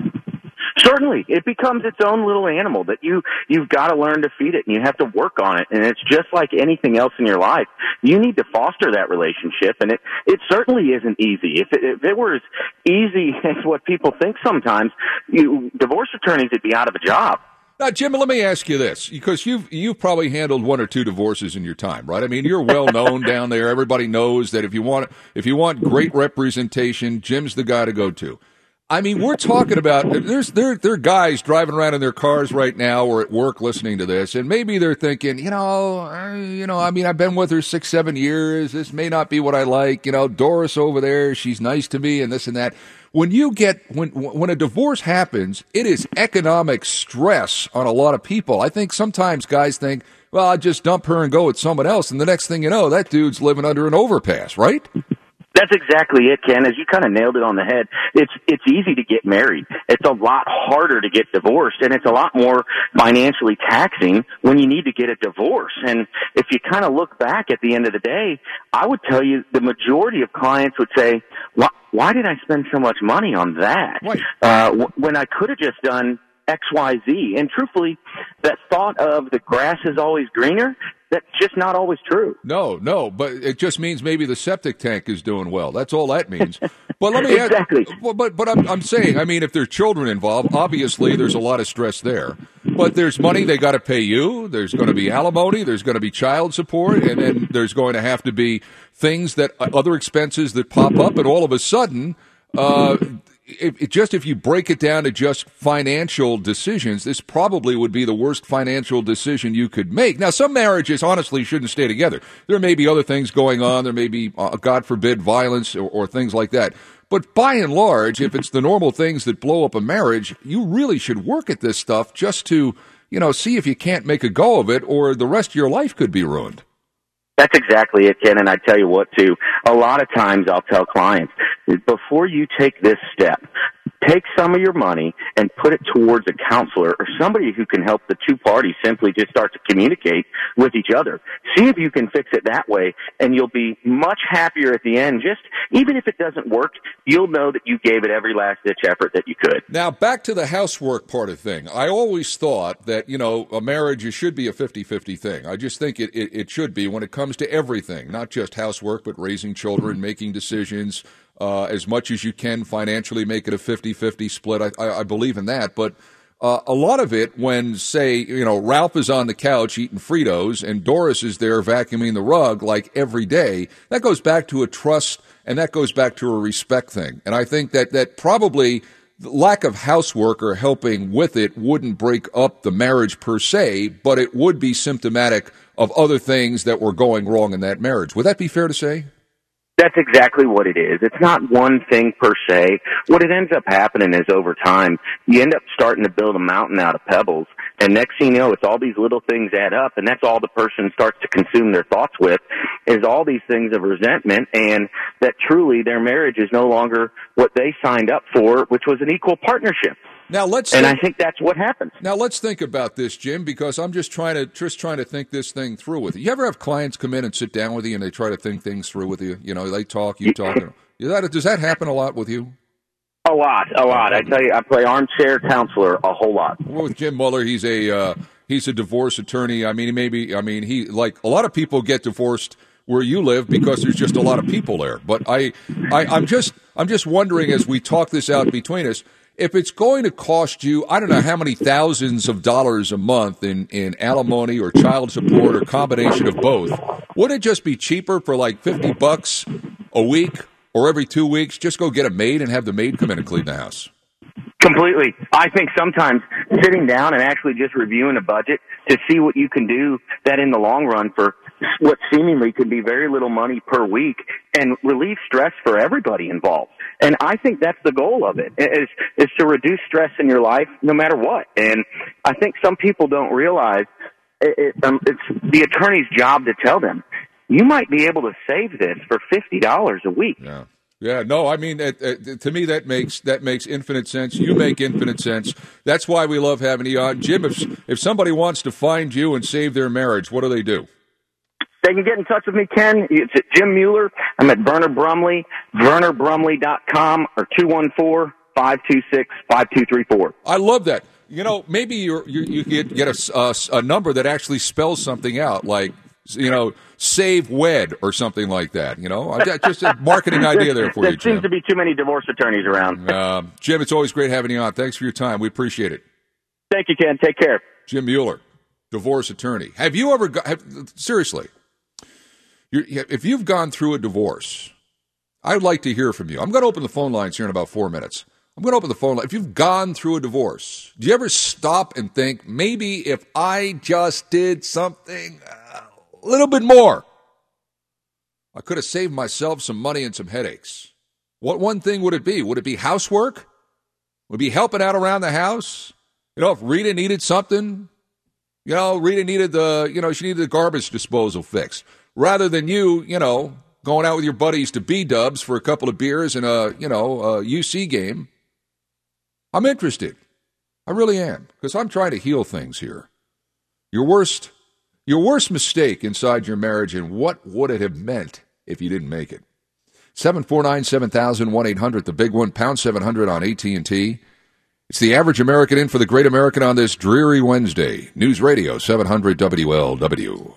Certainly, it becomes its own little animal that you you've got to learn to feed it, and you have to work on it. And it's just like anything else in your life. You need to foster that relationship, and it it certainly isn't easy. If it, if it were as easy as what people think sometimes, you divorce attorneys would be out of a job. Now, Jim, let me ask you this, because you've you've probably handled one or two divorces in your time, right? I mean, you're well known down there. Everybody knows that if you want if you want great representation, Jim's the guy to go to. I mean, we're talking about there's there there are guys driving around in their cars right now or at work listening to this, and maybe they're thinking, you know, you know, I mean, I've been with her six, seven years. This may not be what I like. You know, Doris over there, she's nice to me, and this and that when you get when when a divorce happens, it is economic stress on a lot of people. I think sometimes guys think, well, I just dump her and go with someone else, and the next thing you know, that dude's living under an overpass, right? That's exactly it, Ken. As you kind of nailed it on the head. It's it's easy to get married. It's a lot harder to get divorced, and it's a lot more financially taxing when you need to get a divorce. And if you kind of look back at the end of the day, I would tell you the majority of clients would say, "Why, why did I spend so much money on that uh, w- when I could have just done X, Y, Z?" And truthfully, that thought of the grass is always greener that's just not always true. No, no, but it just means maybe the septic tank is doing well. That's all that means. But let me exactly. Ask, well, but but I'm, I'm saying, I mean, if there's children involved, obviously there's a lot of stress there. But there's money they got to pay you. There's going to be alimony. There's going to be child support, and then there's going to have to be things that other expenses that pop up, and all of a sudden. Uh, it, just if you break it down to just financial decisions, this probably would be the worst financial decision you could make. Now, some marriages honestly shouldn't stay together. There may be other things going on. There may be, uh, God forbid, violence or, or things like that. But by and large, if it's the normal things that blow up a marriage, you really should work at this stuff just to, you know, see if you can't make a go of it, or the rest of your life could be ruined. That's exactly it, Ken. And I tell you what, too. A lot of times I'll tell clients, before you take this step, take some of your money and put it towards a counselor or somebody who can help the two parties simply just start to communicate with each other. See if you can fix it that way and you'll be much happier at the end. Just even if it doesn't work, you'll know that you gave it every last ditch effort that you could. Now back to the housework part of thing. I always thought that, you know, a marriage should be a 50-50 thing. I just think it, it, it should be when it comes to everything, not just housework, but raising children, mm-hmm. making decisions, uh, as much as you can financially, make it a 50 50 split. I, I, I, believe in that. But uh, a lot of it, when, say, you know, Ralph is on the couch eating Fritos and Doris is there vacuuming the rug like every day, that goes back to a trust and that goes back to a respect thing. And I think that, that probably lack of housework or helping with it wouldn't break up the marriage per se, but it would be symptomatic of other things that were going wrong in that marriage. Would that be fair to say? That's exactly what it is. It's not one thing per se. What it ends up happening is over time, you end up starting to build a mountain out of pebbles. And next thing you know, it's all these little things add up and that's all the person starts to consume their thoughts with is all these things of resentment and that truly their marriage is no longer what they signed up for, which was an equal partnership. Now let's and think, I think that's what happens. Now let's think about this, Jim, because I'm just trying to just trying to think this thing through with you. You ever have clients come in and sit down with you and they try to think things through with you? You know, they talk, you talk. Is that does that happen a lot with you? A lot, a lot. I tell you, I play armchair counselor a whole lot. Well, with Jim Mueller, he's a uh, he's a divorce attorney. I mean, maybe I mean he like a lot of people get divorced where you live because there's just a lot of people there. But I, I I'm just I'm just wondering as we talk this out between us if it's going to cost you, I don't know how many thousands of dollars a month in, in alimony or child support or combination of both, would it just be cheaper for like 50 bucks a week or every two weeks? Just go get a maid and have the maid come in and clean the house. Completely. I think sometimes sitting down and actually just reviewing a budget to see what you can do that in the long run for what seemingly could be very little money per week and relieve stress for everybody involved. And I think that's the goal of it is, is to reduce stress in your life no matter what. And I think some people don't realize it, it, um, it's the attorney's job to tell them you might be able to save this for fifty dollars a week. Yeah. Yeah, no, I mean, uh, uh, to me that makes that makes infinite sense. You make infinite sense. That's why we love having you on, Jim. If if somebody wants to find you and save their marriage, what do they do? They can get in touch with me, Ken. It's at Jim Mueller. I'm at Verner Brumley, VernerBrumley.com or 214-526-5234. I love that. You know, maybe you're, you you get get a, a, a number that actually spells something out, like you know, save wed or something like that. You know, just a marketing idea there for there you, There seems to be too many divorce attorneys around. Uh, Jim, it's always great having you on. Thanks for your time. We appreciate it. Thank you, Ken. Take care. Jim Mueller, divorce attorney. Have you ever got, have, seriously? If you've gone through a divorce, I'd like to hear from you. I'm going to open the phone lines here in about four minutes. I'm going to open the phone line. If you've gone through a divorce, do you ever stop and think maybe if I just did something uh, a little bit more, I could have saved myself some money and some headaches? What one thing would it be? Would it be housework? Would it be helping out around the house? You know, if Rita needed something, you know, Rita needed the, you know, she needed the garbage disposal fixed rather than you, you know, going out with your buddies to B Dubs for a couple of beers and a, you know, a UC game. I'm interested. I really am because I'm trying to heal things here. Your worst, your worst mistake inside your marriage, and what would it have meant if you didn't make it? Seven four nine seven thousand one eight hundred. The big one, pound seven hundred on AT and T. It's the average American in for the Great American on this dreary Wednesday. News Radio seven hundred WLW.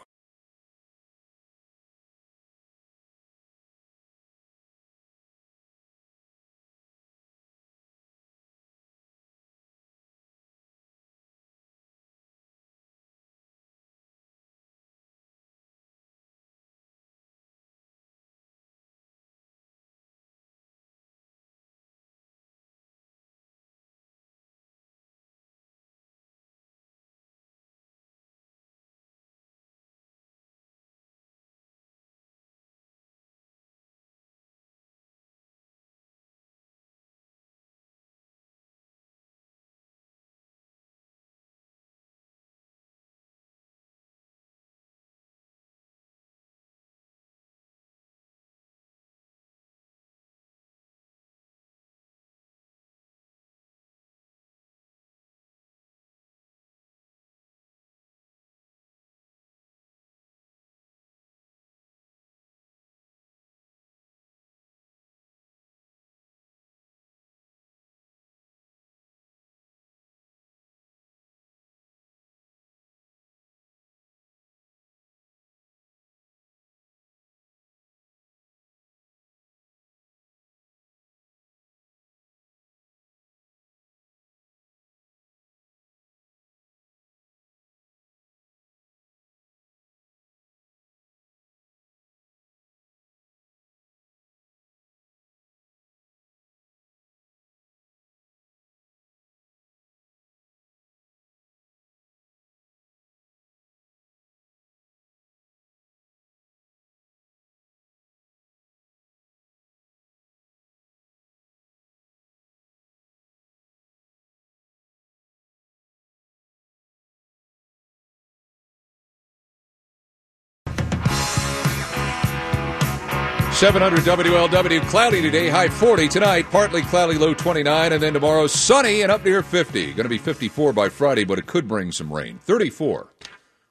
Seven hundred WLW. Cloudy today, high forty tonight. Partly cloudy, low twenty nine, and then tomorrow sunny and up near fifty. Going to be fifty four by Friday, but it could bring some rain. Thirty four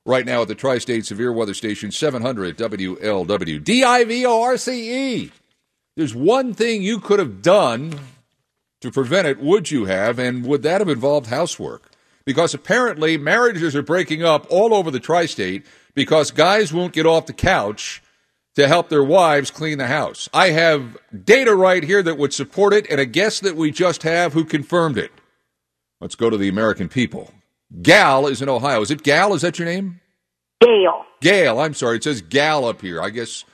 right now at the Tri-State Severe Weather Station. Seven hundred WLW. D I V O R C E. There's one thing you could have done to prevent it. Would you have? And would that have involved housework? Because apparently marriages are breaking up all over the tri-state because guys won't get off the couch to help their wives clean the house. I have data right here that would support it and a guest that we just have who confirmed it. Let's go to the American people. Gal is in Ohio. Is it Gal? Is that your name? Gail. Gail. I'm sorry. It says Gal up here. I guess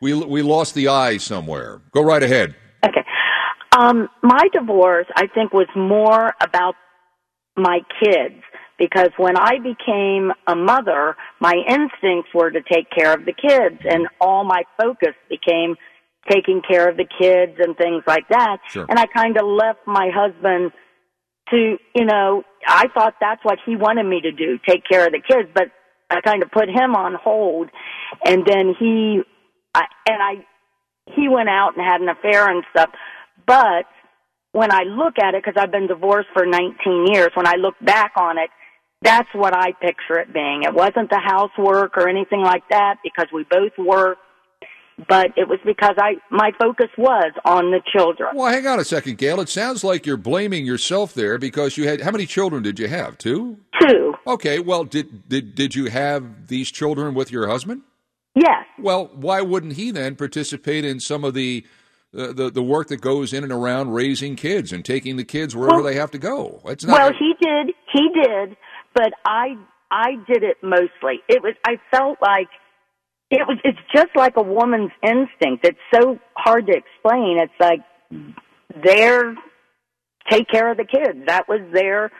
we we lost the I somewhere. Go right ahead. Okay. Um, my divorce, I think, was more about my kids because when I became a mother, my instincts were to take care of the kids and all my focus became taking care of the kids and things like that. Sure. And I kind of left my husband to, you know, I thought that's what he wanted me to do, take care of the kids, but I kind of put him on hold and then he, I, and I, he went out and had an affair and stuff. But when I look at it, because I've been divorced for 19 years, when I look back on it, that's what I picture it being. It wasn't the housework or anything like that because we both worked, but it was because I my focus was on the children. Well, hang on a second, Gail. It sounds like you're blaming yourself there because you had how many children did you have? Two. Two. Okay. Well, did did did you have these children with your husband? Yes. Well, why wouldn't he then participate in some of the uh, the the work that goes in and around raising kids and taking the kids wherever Well- they have to go? It's not. Well, he did. He did, but I I did it mostly. It was I felt like it was it's just like a woman's instinct. It's so hard to explain. It's like their take care of the kids. That was their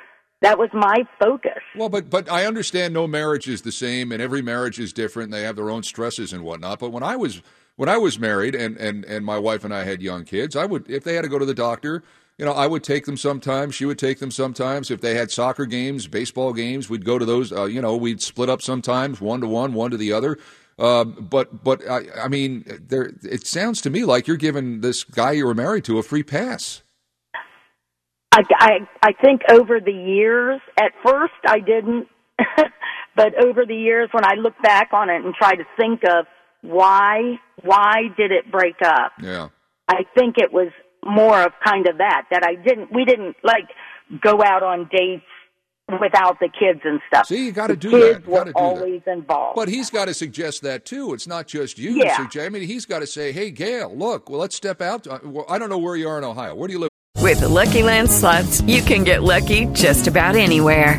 that was my focus. Well, but but I understand no marriage is the same, and every marriage is different. And they have their own stresses and whatnot. But when I was when I was married, and and and my wife and I had young kids, I would if they had to go to the doctor, you know, I would take them sometimes. She would take them sometimes. If they had soccer games, baseball games, we'd go to those. Uh, you know, we'd split up sometimes, one to one, one to the other. Um, but but I, I mean, there. It sounds to me like you're giving this guy you were married to a free pass. I, I I think over the years, at first I didn't, but over the years when I look back on it and try to think of why why did it break up, Yeah. I think it was more of kind of that that I didn't we didn't like go out on dates without the kids and stuff. See, you got to do kids that. were Got to do that. always involved. But he's got to suggest that too. It's not just you. Yeah. to suggest. I mean, he's got to say, "Hey, Gail, look, well, let's step out." Uh, well, I don't know where you are in Ohio. Where do you live? With the LuckyLand Slots, you can get lucky just about anywhere.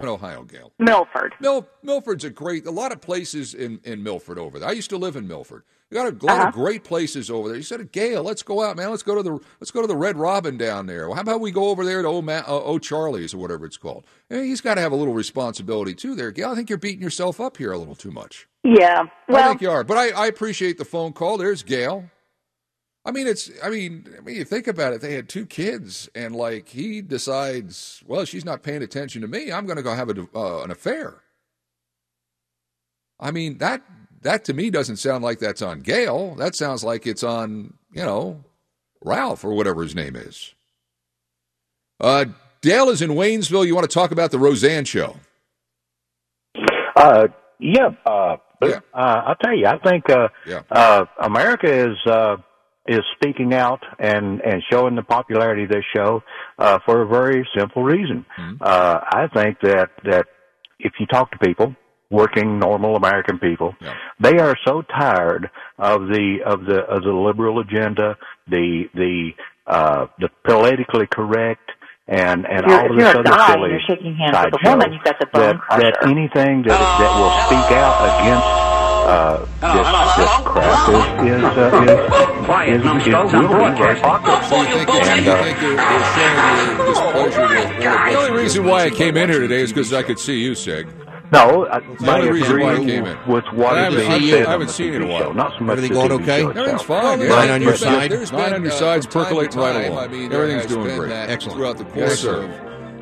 In Ohio, Gail. Milford. Mil- Milford's a great. A lot of places in, in Milford over there. I used to live in Milford. You got a lot Uh-huh. of great places over there. You said, Gail, let's go out, man. Let's go to the let's go to the Red Robin down there. Well, how about we go over there to O, Ma- uh, O'Charley's or whatever it's called? He's got to have a little responsibility too, there, Gail. I think you're beating yourself up here a little too much. Yeah. I think you are. But I, I appreciate the phone call. There's Gail. I mean, it's. I mean, I mean, you think about it. They had two kids, and like he decides, well, she's not paying attention to me. I'm going to go have a, uh, an affair. I mean that that to me doesn't sound like that's on Gail. That sounds like it's on you know Ralph or whatever his name is. Uh, Dale is in Waynesville. You want to talk about the Roseanne show? Uh, yeah, uh, but, uh, I'll tell you, I think, uh, Yeah. uh, America is, uh, is speaking out and, and showing the popularity of this show, uh, for a very simple reason. Uh, I think that, that if you talk to people, working normal American people, they are so tired of the, of the, of the liberal agenda, the, the, uh, the politically correct, and and If you're- all of you're this a other guy and silly you're shaking hands with a woman, you've got the bone that, that anything that that will speak out against uh, this this crap is is uh, is, is, is will be very popular. So you think, And, you uh, think you're, you're showing your displeasure with The only reason why I came in here today is because I could see you, Sig. No, I, the only reason why I came in. with what I is haven't being seen you. I haven't seen you in a while. show, Not so much Everything going okay? Everything's itself. fine. But- Nine on your but- side? Nine on your side's percolating right along. I mean, there Everything's doing great. Excellent. throughout the course of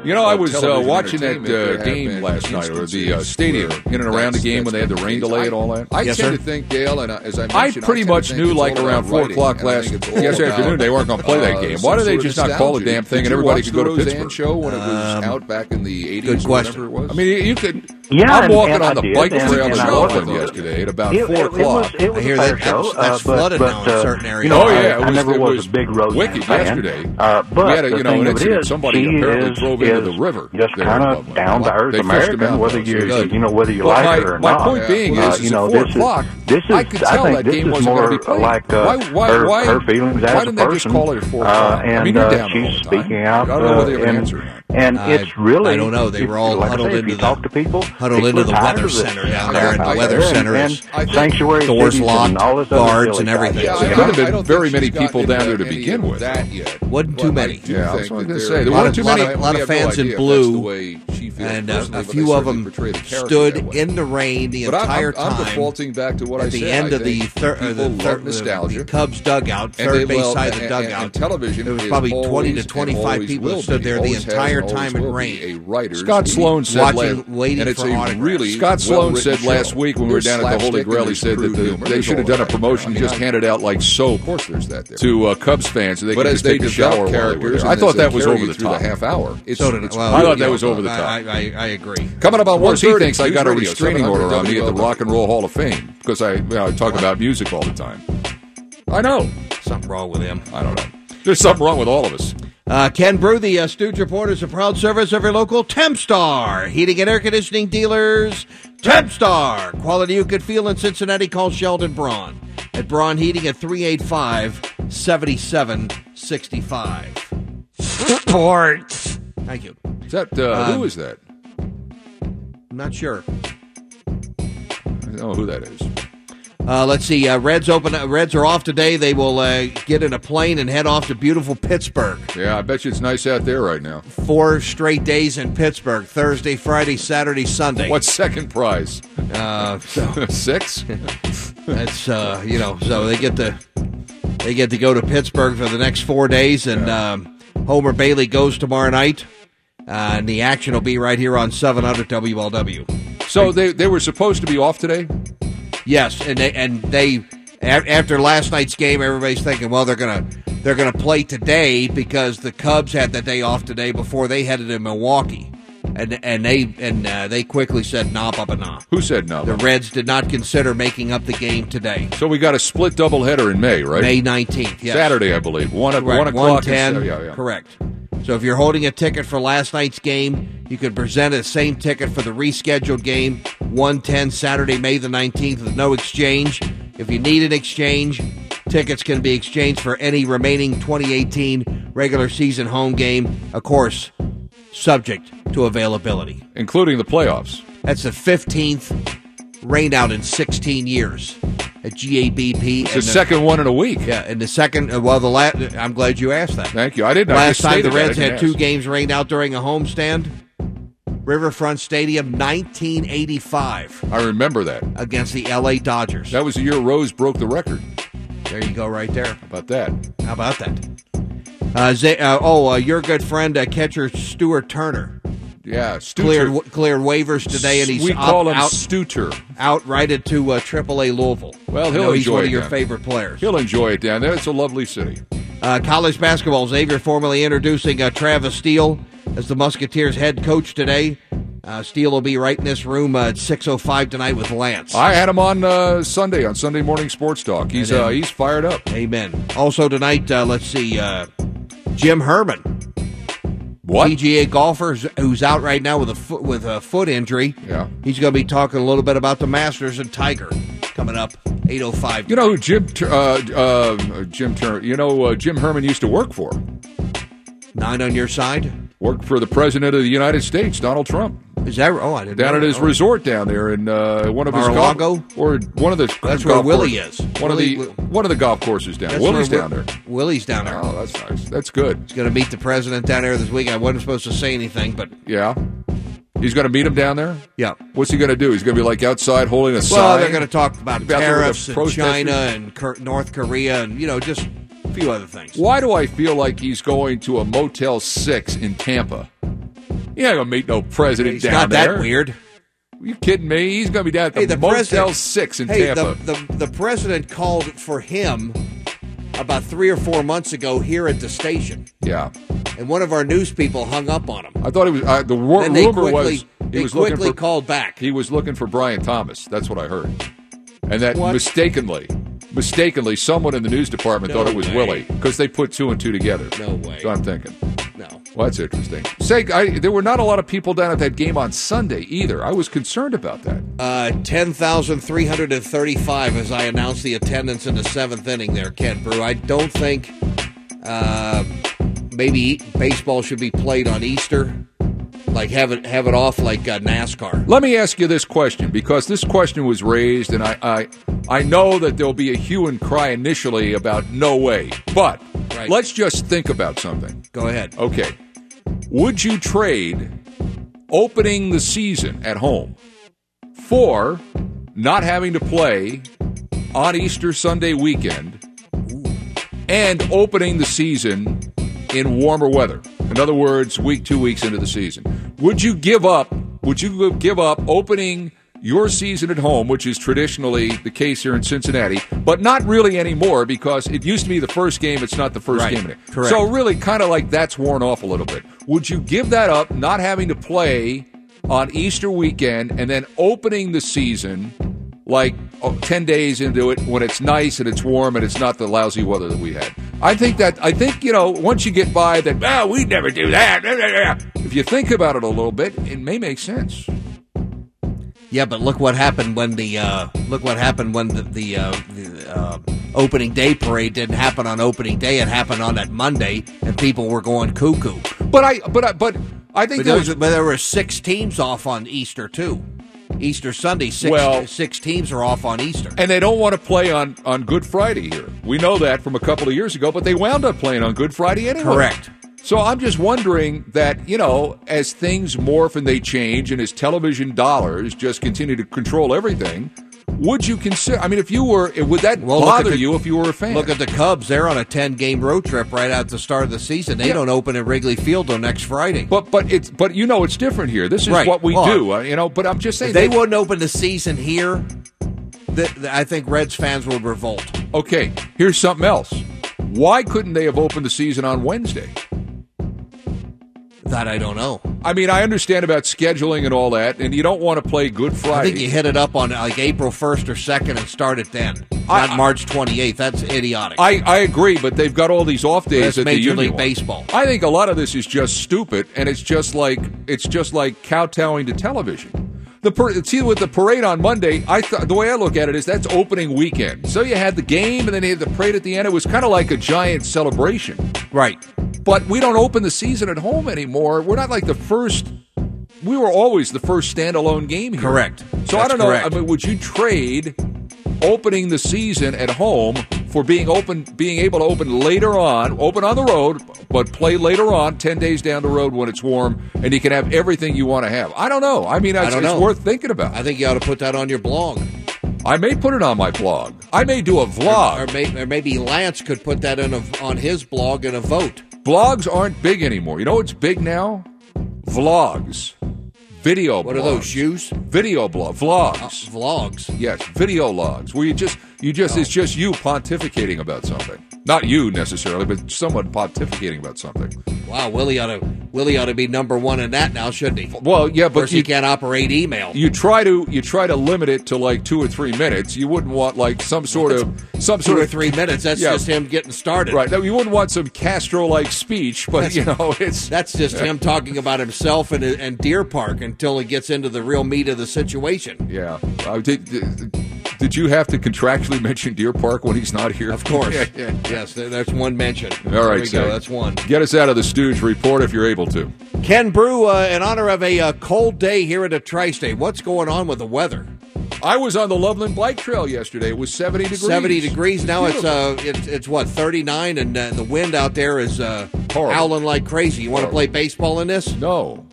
You know, I was uh, watching that uh, game last night, or the uh, stadium, in and around the game when they had the rain delay the and all that. I Yes, tend sir. to think, Dale, and uh, as I I pretty tend to much knew like around four o'clock last think it's all yesterday afternoon they weren't going to play that uh, game. Why did they just not call the damn thing and everybody could go to Roseanne Pittsburgh? show when it was Um, out back in the 80s Good or question. whatever it was? I mean, you could. Yeah, I'm walking on the bike trail in I yesterday at about It- it- four o'clock. I hear that that's flooded show, uh, but, but, uh, You know, oh yeah, I, it was, never it was, was a big Roseanne wicked yesterday. Uh, but we had a, you know an incident. Somebody apparently drove into is the river. Just kind of down to earth They fished him American, whether you so you know whether you Well, like my, it or my not. My point being uh, is, you know this o'clock. is this is I could tell think that this is more gonna be played. like uh, Why- why- her, why- her feelings why as didn't a they just person. call it at four uh, o'clock? I and mean, uh, she's speaking out. I don't know whether you uh, have an and, answer and I- it's really. I don't know. They were all like huddled say, into the- talk to people. huddled people into the weather of this. center down there, and the weather and- center and is- sanctuary doors locked, and all guards silly and everything. crap. Yeah, there couldn't have been very many people down there to begin with. That yet. Wasn't too many. Yeah, that's think what I was gonna say. There weren't too many. of, lot of have no fans in idea blue, the way she feels and uh, a few of them portray the character stood in the rain the But I'm- I'm, time. defaulting back to what at I the said. end I of the, think thir- uh, the, love thir- the, nostalgia. the Cubs dugout, third they base love- side of the dugout. and- and television There was is probably 20 to 25 people that stood there the entire time in rain. A Scott Sloan said watching, last, waiting and it's for a autographs. really Scott Sloan said last week when we were down at the Holy Grail, he said that crude the, humor. they should have done a promotion, I mean, just handed out like soap Of course, there's that there. to uh, Cubs fans so they but could as just they take a develop shower while they were characters, there. I thought that was over the top. the half hour. It's, So did well, I thought really that was over the top. I, I, I agree. Coming up on Sports 130, 30, thinks I got a News restraining order on me at the Rock and Roll Hall of Fame because I, you know, I talk about music all the time. I know. Something wrong with him. I don't know. There's something wrong with all of us. Uh, Ken Broo, the uh, Stooge Report, is a proud service of your local Tempstar heating and air conditioning dealers. Tempstar, quality you could feel in Cincinnati. Call Sheldon Braun at Braun Heating at 385 7765. Sports. Thank you. Is that uh, Um, who is that? I'm not sure. I don't know who that is. Uh, let's see. Uh, Reds open. Uh, Reds are off today. They will uh, get in a plane and head off to beautiful Pittsburgh. Yeah, I bet you it's nice out there right now. Four straight days in Pittsburgh: Thursday, Friday, Saturday, Sunday. What's second prize? Uh, so Six? that's uh, you know. So they get to they get to go to Pittsburgh for the next four days, and um, Homer Bailey goes tomorrow night, and the action will be right here on seven hundred WLW. So they, they were supposed to be off today? Yes, and they and they after last night's game, everybody's thinking, well, they're gonna they're gonna play today because the Cubs had the day off today before they headed to Milwaukee, and and they and uh, they quickly said nah, papa, nah. Who said no? The Reds did not consider making up the game today, So we got a split doubleheader in May, right? May nineteenth. Yes. Saturday, I believe. One, at Correct. one o'clock. and 110, Yeah, yeah. Correct. So if you're holding a ticket for last night's game, you could present a same ticket for the rescheduled game, 110 Saturday, May the 19th, with no exchange. If you need an exchange, tickets can be exchanged for any remaining 2018 regular season home game, of course, subject to availability. Including the playoffs. That's the 15th rain out in 16 years at GABP. It's the second one in a week. Yeah, and the second, uh, well, the last, I'm glad you asked that. Thank you. I didn't. Last time the stated that. I Reds had two games rained out during a homestand, Riverfront Stadium, 1985, I remember that. against the LA Dodgers. That was the year Rose broke the record. There you go, right there. How about that? How about that? Uh, Zay, uh, oh, uh, your good friend, uh, catcher Stuart Turner, Yeah, Stuter. cleared cleared waivers today, and he's we up- call him out Stuter. outrighted to uh, AAA Louisville. Well, he'll know he's one of your down. favorite players. He'll enjoy it down there. It's a lovely city. Uh, college basketball, Xavier formally introducing uh, Travis Steele as the Musketeers head coach today. Uh, Steele will be right in this room uh, at 6.05 tonight with Lance. I had him on uh, Sunday on Sunday Morning Sports Talk. He's uh, he's fired up. Amen. Also tonight, uh, let's see, uh, Jim Herman, What? PGA golfer who's- out right now with a foot with a foot injury. Yeah. He's going to be talking a little bit about the Masters and Tiger coming up 8.05. You know who Jim uh, uh, Jim Turner? You know uh, Jim Herman used to work for. Nine on your side? Worked for the president of the United States, Donald Trump. Is that? Oh, I didn't Down at his resort down there in uh, one of his Mar-a-Lago? golf or one of the That's golf where Willie courses. is. One Willie- of the one of the golf courses down. Willie's down there. Willie's down there. Oh, that's nice. That's good. He's going to meet the president down there this week. I wasn't supposed to say anything, but Yeah. He's going to meet him down there. yeah. What's he going to do? He's going to be like outside holding a sign. Well, they're going to talk about About tariffs and? China and North Korea and you know just few other things. Why do I feel like he's going to a Motel Six in Tampa? He ain't going to meet no president He's down not there. that weird. you kidding me? He's going to be down at the, Hey, the Motel president- Six in hey, Tampa. The, the the president called for him about three or four months ago here at the station, yeah, and one of our news people hung up on him. I thought it was uh, the they rumor quickly was he was quickly for called back. he was looking for Brian Thomas. That's what I heard, and that What? mistakenly, mistakenly, someone in the news department No thought it was way. Willie because they put two and two together. No way. So I'm thinking. No. Well, that's interesting. Say, I, there were not a lot of people down at that game on Sunday either. I was concerned about that. Uh, 10,335 as I announced the attendance in the seventh inning there, Ken Broo. I don't think uh, maybe baseball should be played on Easter. Like have it have it off like uh, NASCAR. Let me ask you this question because this question was raised, and I I, I know that there'll be a hue and cry initially about no way, but Right. let's just think about something. Go ahead. Okay, would you trade opening the season at home for not having to play on Easter Sunday weekend and opening the season in warmer weather? In other words, week two weeks into the season. Would you give up? Would you give up opening your season at home, which is traditionally the case here in Cincinnati, but not really anymore because it used to be the first game. It's not the first Right. game. anymore. Correct. So really, kind of like that's worn off a little bit. Would you give that up, not having to play on Easter weekend, and then opening the season like oh, 10 days into it when it's nice and it's warm and it's not the lousy weather that we had. I think that, I think, you know, once you get by that, well, we'd never do that. If you think about it a little bit, it may make sense. Yeah, but look what happened when the uh, look what happened when the, the, uh, the uh, opening day parade didn't happen on opening day. It happened on that Monday, and people were going cuckoo. But I, but I, but I think but there was, but there were six teams off on Easter too. Easter Sunday, six Well- six teams are off on Easter. And they don't want to play on, on Good Friday here. We know that from a couple of years ago, but they wound up playing on Good Friday anyway. Correct. So I'm just wondering that, you know, as things morph and they change and as television dollars just continue to control everything, would you consider I mean if you were would that Well, bother the- you if you were a fan? Look at the Cubs; they're on a ten game road trip right at the start of the season. They Yeah. don't open at Wrigley Field till next Friday. But but it's but you know it's different here. This is Right. what we Well, do, uh, you know, but I'm just saying If they that- wouldn't open the season here, th- th- I think Reds fans would revolt. Okay, here's something else. Why couldn't they have opened the season on Wednesday? That I don't know. I mean, I understand about scheduling and all that, and you don't want to play Good Friday. I think you hit it up on like April first or second and start it then, not March twenty eighth. That's idiotic. I, I agree, but they've got all these off days That's at the Major union League one. Baseball. I think a lot of this is just stupid, and it's just like it's just like kowtowing to television. The per- see with the parade on Monday, I th- the way I look at it is that's opening weekend. So you had the game, and then you had the parade at the end. It was kind of like a giant celebration, right? But we don't open the season at home anymore. We're not like the first. We were always the first standalone game here. Correct. So I don't know. correct. I mean, would you trade opening the season at home for being open, being able to open later on, open on the road, but play later on, ten days down the road when it's warm, and you can have everything you want to have? I don't know. I mean, it's, I don't it's know. worth thinking about. I think you ought to put that on your blog. I may put it on my blog. I may do a vlog. Or, or, may, or maybe Lance could put that in a, on his blog in a vote. Blogs aren't big anymore. You know what's big now? Vlogs. Video What are blogs. those, shoes? Video blog vlogs. Uh, vlogs. Yes, video logs where you just you just oh. it's just you pontificating about something. Not you necessarily, but someone pontificating about something. Wow, Willie ought to Willie ought to be number one in that now, shouldn't he? Well, yeah, but you he can't operate email. You try to you try to limit it to like two or three minutes. You wouldn't want like some sort of some Two sort or of three minutes. That's Yeah. just him getting started. right. No, you wouldn't want some Castro-like speech, but you know it's That's just him talking about himself and and Deer Park until he gets into the real meat of the situation. Yeah. Uh, did, did, did you have to contractually mention Deer Park when he's not here? Of course. Yeah, yeah. Yes, that's one mention. All There right, we go. That's one. Get us out of the stooge report if you're able to. Ken Broo, uh, in honor of a uh, cold day here at a Tri-State, what's going on with the weather? I was on the Loveland Bike Trail yesterday. It was 70 degrees. 70 degrees now. It's uh, it's, it's what 39, and uh, the wind out there is uh, Horrible. howling like crazy. You want to play baseball in this? No.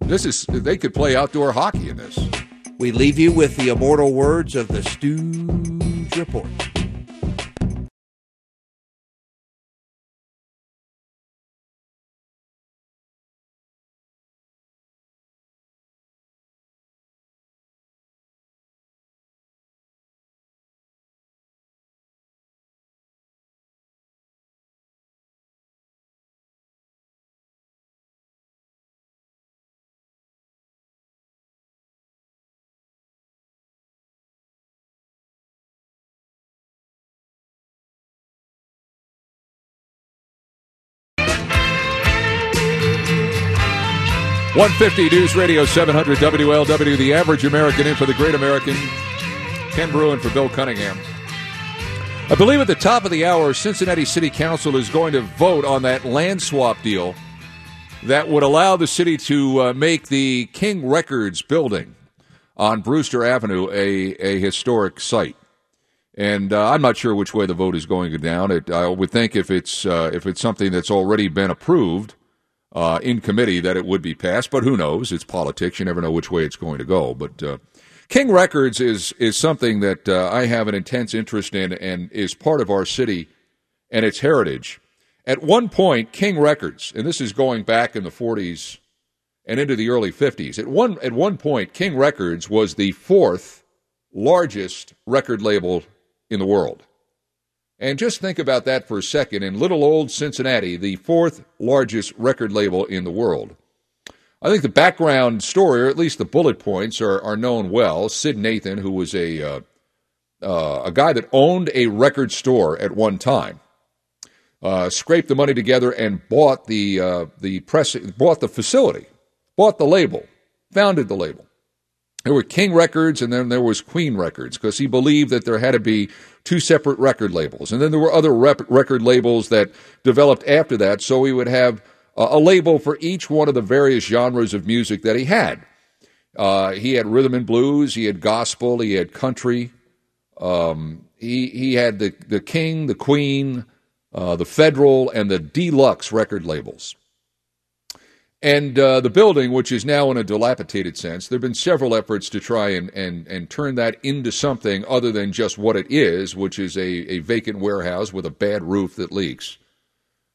This is they could play outdoor hockey in this. We leave you with the immortal words of the Stooge Report. 150 News Radio 700 WLW, the average American in for the great American. Ken Broo in for Bill Cunningham. I believe at the top of the hour, Cincinnati City Council is going to vote on that land swap deal that would allow the city to uh, make the King Records building on Brewster Avenue a, a historic site. And uh, I'm not sure which way the vote is going down. It, I would think if it's uh, if it's something that's already been approved uh, in committee that it would be passed, but who knows? It's politics. You never know which way it's going to go. But uh, King Records is is something that uh, I have an intense interest in and is part of our city and its heritage. At one point, King Records, and this is going back in the 40s and into the early 50s. At one at one point, King Records was the fourth largest record label in the world. And just think about that for a second. In little old Cincinnati, the fourth largest record label in the world. I think the background story, or at least the bullet points, are, are known well. Sid Nathan, who was a uh, uh, a guy that owned a record store at one time, uh, scraped the money together and bought the uh, the press, bought the facility, bought the label, founded the label. There were King Records and then there was Queen Records because he believed that there had to be two separate record labels. And then there were other rep- record labels that developed after that, so he would have uh, a label for each one of the various genres of music that he had. Uh, he had rhythm and blues, he had gospel, he had country. Um, he he had the the King, the Queen, uh, the Federal, and the Deluxe record labels. And uh, the building, which is now in a dilapidated sense, there have been several efforts to try and, and, and turn that into something other than just what it is, which is a, a vacant warehouse with a bad roof that leaks.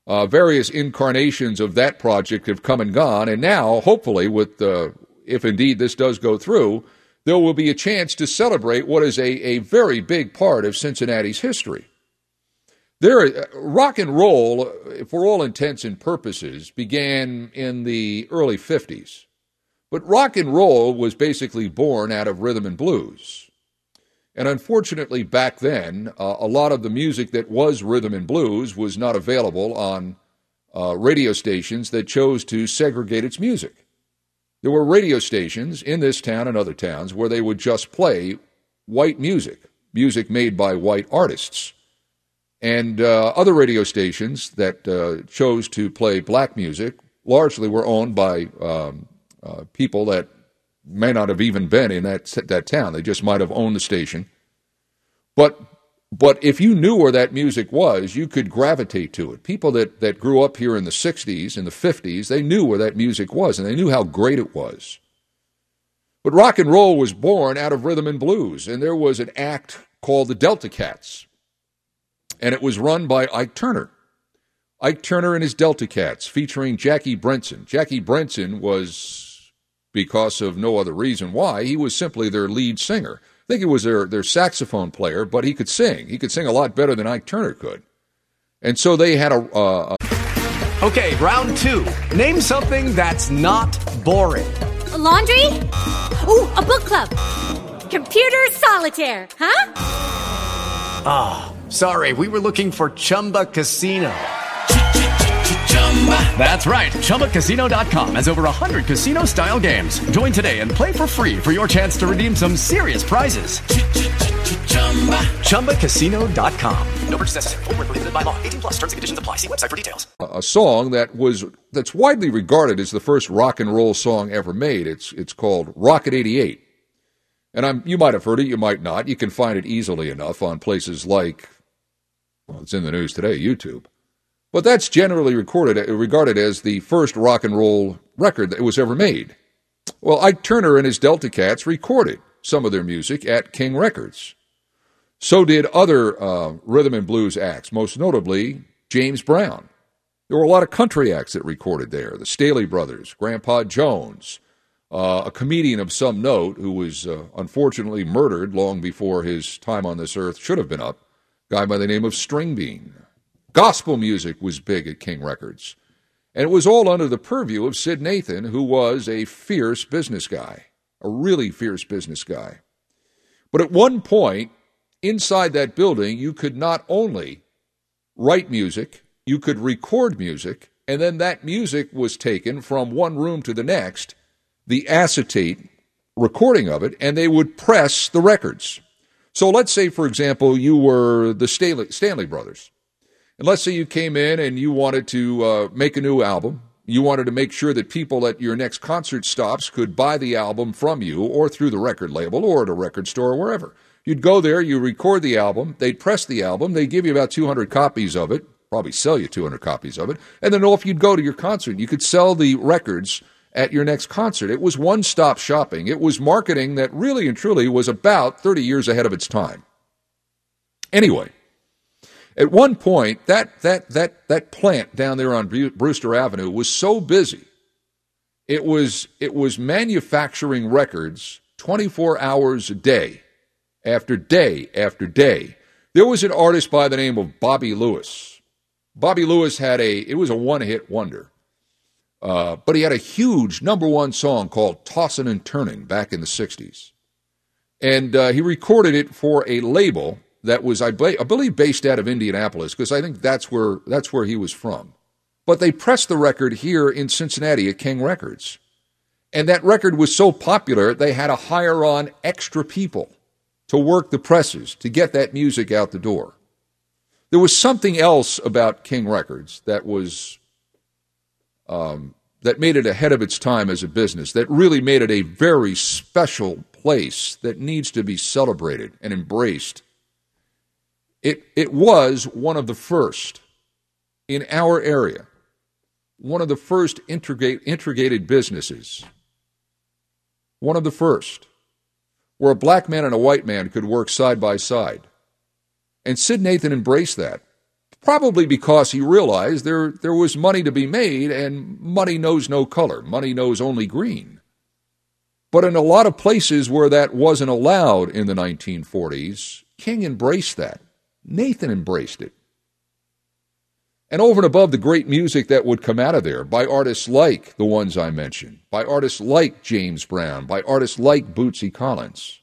Uh, various incarnations of that project have come and gone, and now, hopefully, with uh, if indeed this does go through, there will be a chance to celebrate what is a, a very big part of Cincinnati's history. There, rock and roll, for all intents and purposes, began in the early 50s. But rock and roll was basically born out of rhythm and blues. And unfortunately, back then, uh, a lot of the music that was rhythm and blues was not available on uh, radio stations that chose to segregate its music. There were radio stations in this town and other towns where they would just play white music, music made by white artists. And uh, other radio stations that uh, chose to play black music largely were owned by um, uh, people that may not have even been in that that town. They just might have owned the station. But but if you knew where that music was, you could gravitate to it. People that, that grew up here in the 60s, in the 50s, they knew where that music was and they knew how great it was. But rock and roll was born out of rhythm and blues, and there was an act called the Delta Cats and it was run by Ike Turner. Ike Turner and his Delta Cats, featuring Jackie Brenston. Jackie Brenston was, because of no other reason why, he was simply their lead singer. I think he was their, their saxophone player, but he could sing. He could sing a lot better than Ike Turner could. And so they had a. Uh, a okay, round two. Name something that's not boring. A laundry? Ooh, a book club. Computer solitaire, huh? Ah. Sorry, we were looking for Chumba Casino. That's right. ChumbaCasino.com has over 100 casino style games. Join today and play for free for your chance to redeem some serious prizes. ChumbaCasino.com. No purchase necessary. Prohibited by law. 18 plus terms and conditions apply. See website for details. A song that was that's widely regarded as the first rock and roll song ever made. It's it's called Rocket 88. And I'm, you might have heard it, you might not. You can find it easily enough on places like well, it's in the news today, YouTube. But that's generally recorded, regarded as the first rock and roll record that was ever made. Well, Ike Turner and his Delta Cats recorded some of their music at King Records. So did other uh, rhythm and blues acts, most notably James Brown. There were a lot of country acts that recorded there the Stanley Brothers, Grandpa Jones, uh, a comedian of some note who was uh, unfortunately murdered long before his time on this earth should have been up, guy by the name of Stringbean. Gospel music was big at King Records. And it was all under the purview of Sid Nathan, who was a fierce business guy, a really fierce business guy. But at one point, inside that building, you could not only write music, you could record music, And then that music was taken from one room to the next, the acetate recording of it, and they would press the records. So let's say, for example, you were the Stanley, Stanley Brothers. And let's say you came in and you wanted to uh, make a new album. You wanted to make sure that people at your next concert stops could buy the album from you or through the record label or at a record store or wherever. You'd go there, you record the album, they'd press the album, they'd give you about 200 copies of it, probably sell you 200 copies of it, and then if you'd go to your concert, you could sell the records at your next concert. It was one stop shopping. It was marketing that really and truly was about 30 years ahead of its time. Anyway, at one point, that, that, that, that plant down there on Brewster Avenue was so busy. It was, it was manufacturing records 24 hours a day, after day after day. There was an artist by the name of Bobby Lewis. Bobby Lewis had a, it was a one hit wonder. Uh, but he had a huge number one song called Tossin' and Turning back in the 60s. And uh, he recorded it for a label that was, I, I believe, based out of Indianapolis, because I think that's where, that's where he was from. But they pressed the record here in Cincinnati at King Records. And that record was so popular, they had to hire on extra people to work the presses to get that music out the door. There was something else about King Records that was um, that made it ahead of its time as a business, that really made it a very special place that needs to be celebrated and embraced. It, it was one of the first in our area, one of the first integrate, integrated businesses, one of the first, where a black man and a white man could work side by side. And Sid Nathan embraced that probably because he realized there, there was money to be made, and money knows no color. Money knows only green. But in a lot of places where that wasn't allowed in the 1940s, King embraced that. Nathan embraced it. And over and above the great music that would come out of there by artists like the ones I mentioned, by artists like James Brown, by artists like Bootsy Collins.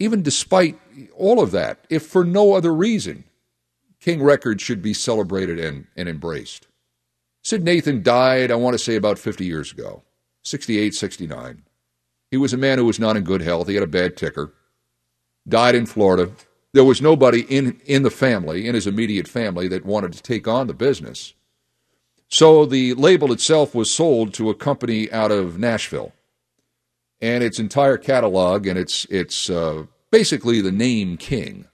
Even despite all of that, if for no other reason, King Records should be celebrated and, and embraced. Sid Nathan died, I want to say, about 50 years ago, 68, 69. He was a man who was not in good health. He had a bad ticker. Died in Florida. There was nobody in, in the family, in his immediate family, that wanted to take on the business. So the label itself was sold to a company out of Nashville. And its entire catalog and its, its uh, basically the name King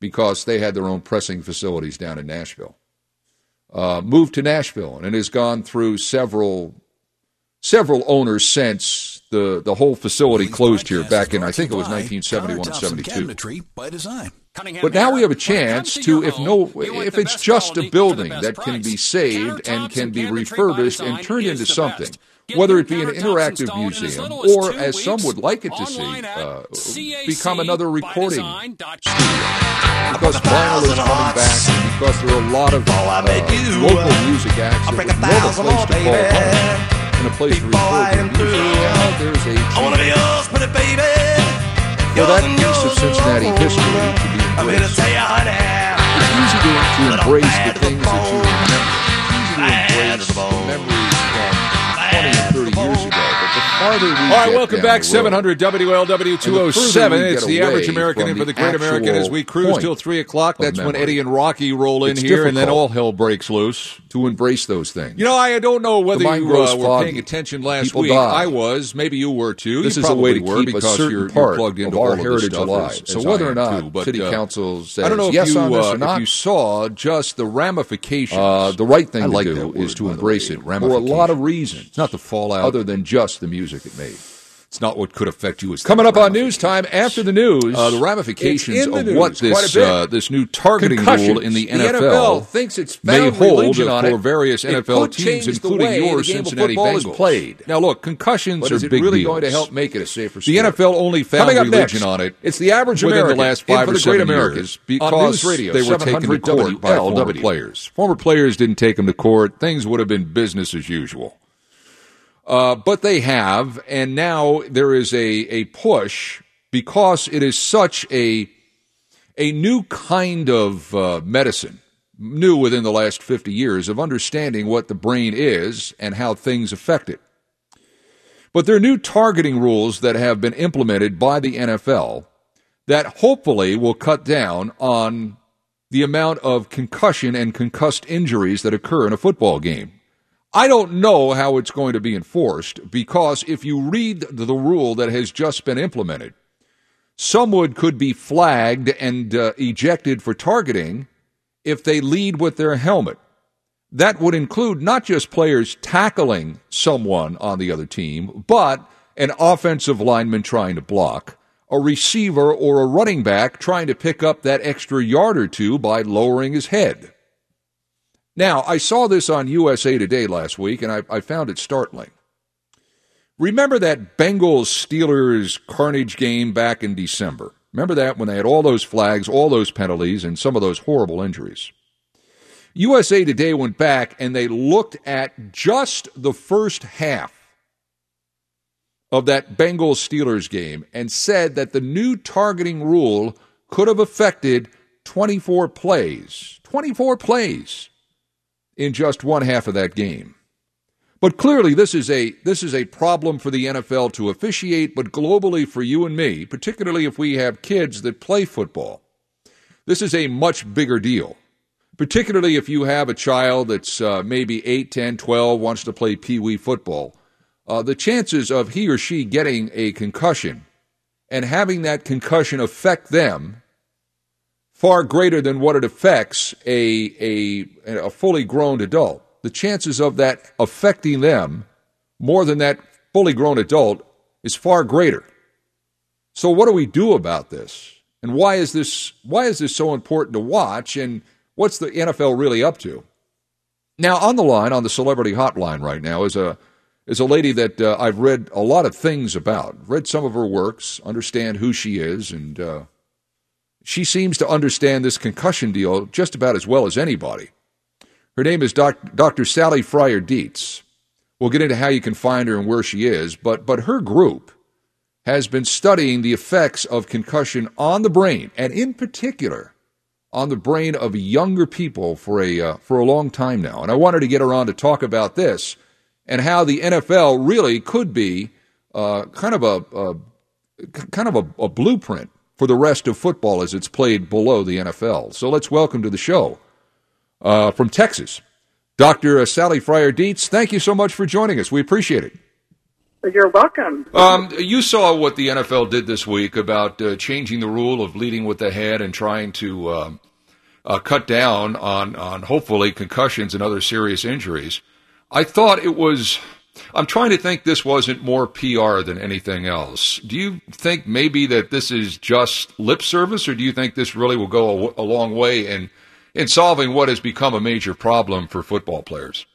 because they had their own pressing facilities down in Nashville. Uh, moved to Nashville and it has gone through several several owners since the the whole facility closed here back in I think it was 1971 72. By design. But now we have a chance to, if no, if it's just a building that can be saved and can be refurbished and turned into something, whether it be an interactive museum or, as some would like it to see, uh, become another recording studio. Because vinyl is coming back, and because there are a lot of uh, local music acts that would love a place to call home and a place to record their music. Now there's a chance for that piece of Cincinnati history to be embraced. It's easy to, to embrace the things that you remember. It's easy to embrace the memories from 20 and 30 years ago. But the farther we All right, welcome back. road, 700 WLW 207. we It's the average American in for the great American as we cruise till 3 o'clock. That's when. Eddie and Rocky roll in It's here, and then all hell breaks loose. to embrace those things. You know, I don't know whether you uh, were foggy. paying attention last People week. die. I was. Maybe you were too. This you is a way to probably were keep a because certain you're, you're plugged into of our all heritage alive. So whether or not city uh, council says I don't know yes if you, on this uh, or not, if you saw just the ramifications. uh, the right thing to do is to embrace it for a lot of reasons. Not the fallout. other than just the music it made. It's not what could affect you. It's Coming up on news time after the news, Uh, the ramifications the of news what this uh, this new targeting rule in the, The NFL thinks it's may hold for various It NFL teams, including your Cincinnati Bengals. played. Now, look, concussions But are is it big really deals. going to help make it a safer Sport? The? NFL only found religion next, on it. It's the average within American the last five or the seven years Americans on because Radio, they were taken to court by former players. Former players didn't take them to court. Things would have been business as usual. Uh, but they have, and now there is a, a push because it is such a a new kind of uh, medicine new within the last 50 years of understanding what the brain is and how things affect it. But there are new targeting rules that have been implemented by the NFL that hopefully will cut down on the amount of concussion and concussed injuries that occur in a football game. I don't know how it's going to be enforced because if you read the rule that has just been implemented, someone could be flagged and uh, ejected for targeting if they lead with their helmet. That would include not just players tackling someone on the other team, but an offensive lineman trying to block, a receiver or a running back trying to pick up that extra yard or two by lowering his head. Now, I saw this on USA Today last week, and I, I found it startling. Remember that Bengals Steelers carnage game back in December? Remember that when they had all those flags, all those penalties, and some of those horrible injuries? USA Today went back and they looked at just the first half of that Bengals Steelers game and said that the new targeting rule could have affected 24 plays. 24 plays in just one half of that game. But clearly this is a this is a problem for the NFL to officiate, but globally for you and me, particularly if we have kids that play football. This is a much bigger deal. Particularly if you have a child that's uh, maybe 8, 10, 12, wants to play pee wee football. Uh, the chances of he or she getting a concussion and having that concussion affect them far greater than what it affects a, a, a fully grown adult. The chances of that affecting them more than that fully grown adult is far greater. So what do we do about this? And why is this why is this so important to watch and what's the NFL really up to? Now on the line on the celebrity hotline right now is a is a lady that uh, I've read a lot of things about. Read some of her works, understand who she is and uh, she seems to understand this concussion deal just about as well as anybody. Her name is doc, Dr. Sally Fryer Dietz. We'll get into how you can find her and where she is, but, but her group has been studying the effects of concussion on the brain, and in particular, on the brain of younger people for a, uh, for a long time now. And I wanted to get her on to talk about this and how the NFL really could be uh, kind of a, a kind of a, a blueprint for the rest of football as it's played below the NFL. So let's welcome to the show uh, from Texas, Dr. Sally Fryer Dietz. Thank you so much for joining us. We appreciate it. You're welcome. Um, you saw what the NFL did this week about uh, changing the rule of leading with the head and trying to uh, uh, cut down on, on hopefully concussions and other serious injuries. I thought it was I'm trying to think this wasn't more PR than anything else. Do you think maybe that this is just lip service, or do you think this really will go a, a long way in in solving what has become a major problem for football players?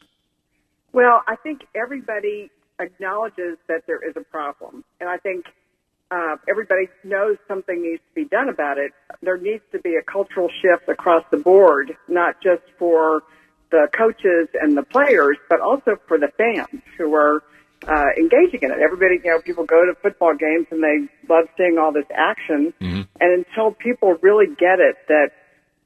Well, I think everybody acknowledges that there is a problem, and I think uh, everybody knows something needs to be done about it. There needs to be a cultural shift across the board, not just for the coaches and the players, but also for the fans who are uh, engaging in it. Everybody, you know, people go to football games and they love seeing all this action. Mm-hmm. And until people really get it that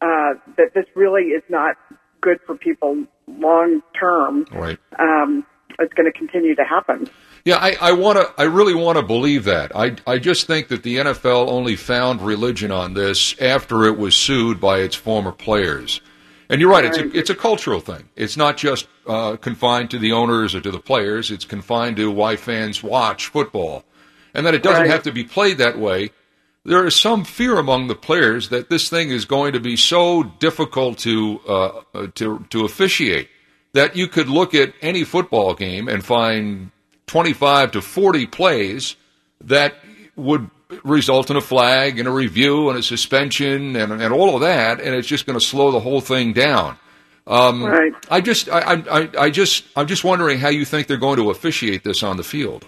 uh, that this really is not good for people long term, right? Um, it's going to continue to happen. Yeah, I, I want to. I really want to believe that. I, I just think that the NFL only found religion on this after it was sued by its former players. And you're right; it's a, it's a cultural thing. It's not just uh, confined to the owners or to the players. It's confined to why fans watch football, and that it doesn't right. have to be played that way. There is some fear among the players that this thing is going to be so difficult to uh, uh to to officiate that you could look at any football game and find 25 to 40 plays that would result in a flag and a review and a suspension and, and all of that, and it's just going to slow the whole thing down. Um, right. I just, I, I, I just, I'm just wondering how you think they're going to officiate this on the field.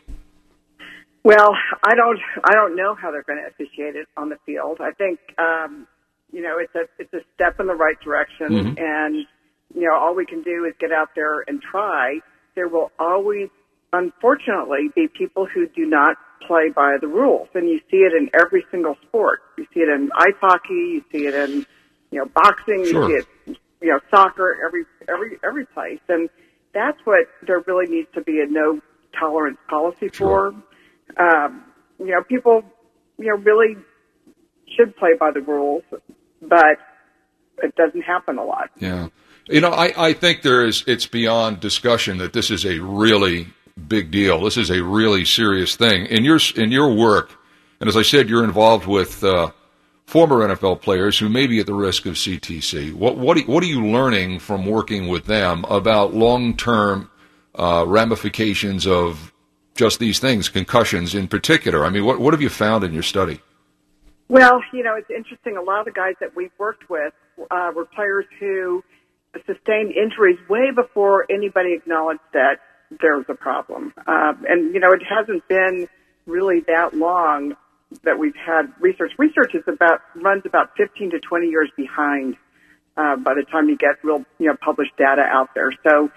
Well, I don't, I don't know how they're going to officiate it on the field. I think, um, you know, it's a, it's a step in the right direction, mm-hmm. and you know, all we can do is get out there and try. There will always, unfortunately, be people who do not play by the rules, and you see it in every single sport. You see it in ice hockey, you see it in you know boxing, sure. you see it you know, soccer, every every every place, and that's what there really needs to be a no tolerance policy for. Um, you know, people, you know, really should play by the rules, but it doesn't happen a lot. Yeah. You know, I, I think there is, it's beyond discussion that this is a really big deal. This is a really serious thing. In your, in your work, and as I said, you're involved with, uh, former NFL players who may be at the risk of CTE. What, what, what are you learning from working with them about long term, uh, ramifications of just these things, concussions in particular? I mean, what, what have you found in your study? Well, you know, it's interesting. A lot of the guys that we've worked with uh, were players who sustained injuries way before anybody acknowledged that there was a problem. Uh, and, you know, it hasn't been really that long that we've had research. Research is about, runs about 15 to 20 years behind, uh, by the time you get real, you know, published data out there. So,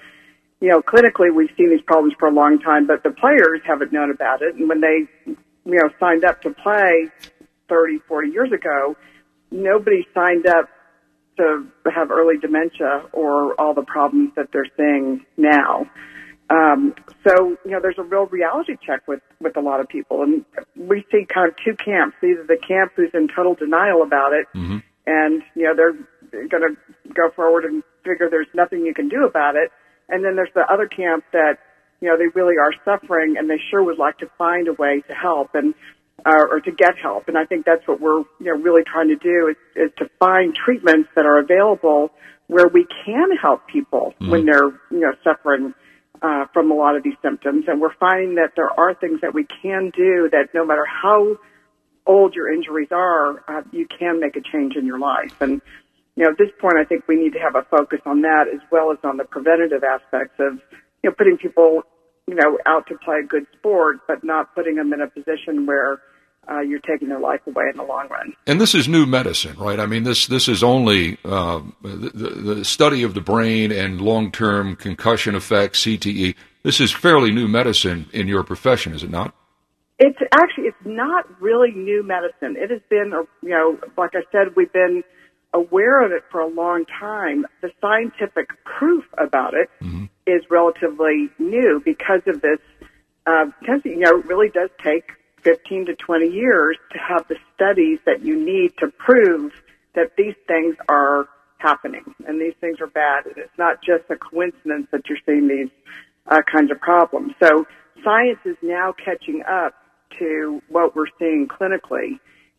you know, clinically we've seen these problems for a long time, but the players haven't known about it. And when they, you know, signed up to play 30, 40 years ago, nobody signed up to have early dementia or all the problems that they're seeing now. Um, so, you know, there's a real reality check with, with a lot of people. And we see kind of two camps. Either the camp who's in total denial about it Mm-hmm. and, you know, they're going to go forward and figure there's nothing you can do about it. And then there's the other camp that, you know, they really are suffering and they sure would like to find a way to help and, uh, or to get help. And I think that's what we're, you know, really trying to do is, is to find treatments that are available where we can help people when they're, you know, suffering, uh, from a lot of these symptoms. And we're finding that there are things that we can do that no matter how old your injuries are, uh, you can make a change in your life. And, you know, at this point, I think we need to have a focus on that as well as on the preventative aspects of, you know, putting people, you know, out to play a good sport, but not putting them in a position where uh, you're taking their life away in the long run. And this is new medicine, right? I mean, this this is only uh, the, the study of the brain and long term concussion effects, CTE. This is fairly new medicine in your profession, is it not? It's actually it's not really new medicine. It has been, uh, you know, like I said, we've been aware of it for a long time. The scientific proof about it is relatively new because of this. Uh, because you know, it really does take 15 to 20 years to have the studies that you need to prove that these things are happening and these things are bad. And it's not just a coincidence that you're seeing these uh, kinds of problems. So science is now catching up to what we're seeing clinically.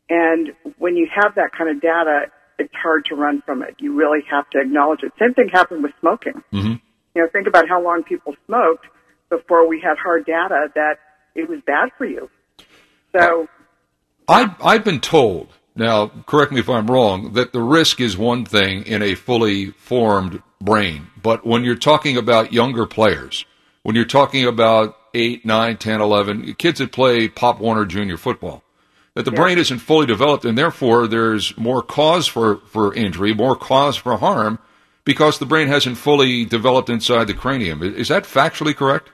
And when you have that kind of data, it's hard to run from it. You really have to acknowledge it. Same thing happened with smoking. Mm-hmm. You know, think about how long people smoked before we had hard data that it was bad for you. So, I, I've been told, now correct me if I'm wrong, that the risk is one thing in a fully formed brain. But when you're talking about younger players, when you're talking about 8, 9, 10, 11, kids that play Pop Warner Junior football, that the brain isn't fully developed and therefore there's more cause for, for injury, more cause for harm because the brain hasn't fully developed inside the cranium. Is that factually correct?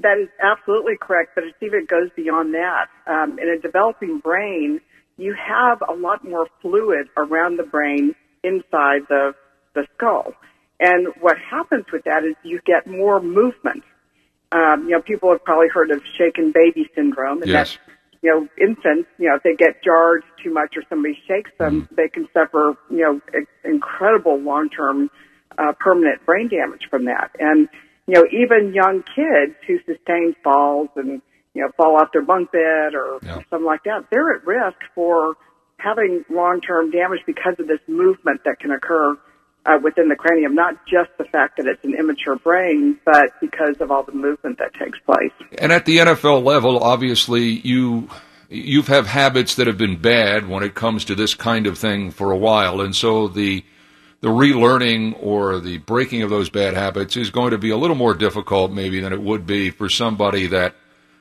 That is absolutely correct, but it even goes beyond that. Um, in a developing brain, you have a lot more fluid around the brain inside the, the skull. And what happens with that is you get more movement. Um, you know, people have probably heard of shaken baby syndrome, and Yes. that's you know, infants, you know, if they get jarred too much or somebody shakes them, they can suffer, you know, incredible long-term, uh, permanent brain damage from that. And, you know, even young kids who sustain falls and, you know, fall off their bunk bed or something like that, they're at risk for having long-term damage because of this movement that can occur uh, within the cranium, not just the fact that it's an immature brain, but because of all the movement that takes place. And at the NFL level, obviously, you you have habits that have been bad when it comes to this kind of thing for a while, and so the the relearning or the breaking of those bad habits is going to be a little more difficult, maybe, than it would be for somebody that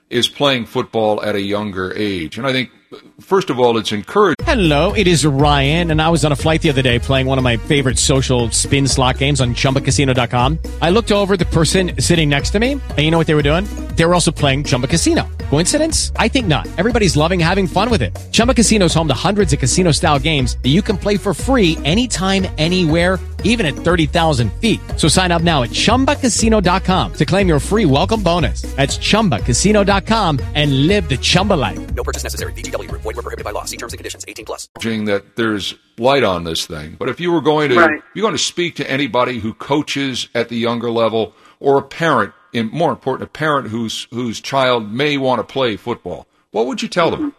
is playing football at a younger age. And I think, first of all, it's encouraging. Hello, it is Ryan, and I was on a flight the other day playing one of my favorite social spin slot games on ChumbaCasino.com. I looked over the person sitting next to me, and you know what they were doing? They were also playing Chumba Casino. Coincidence? I think not. Everybody's loving having fun with it. Chumba Casino is home to hundreds of casino style games that you can play for free anytime, anywhere, even at 30,000 feet. So sign up now at chumbacasino.com to claim your free welcome bonus. That's chumbacasino.com and live the Chumba life. No purchase necessary. VGW Group. Void were prohibited by law. See terms and conditions. 18 plus. That there's light on this thing. But if you were going to, Right. you're going to speak to anybody who coaches at the younger level or a parent, and more important, a parent whose whose child may want to play football, what would you tell them?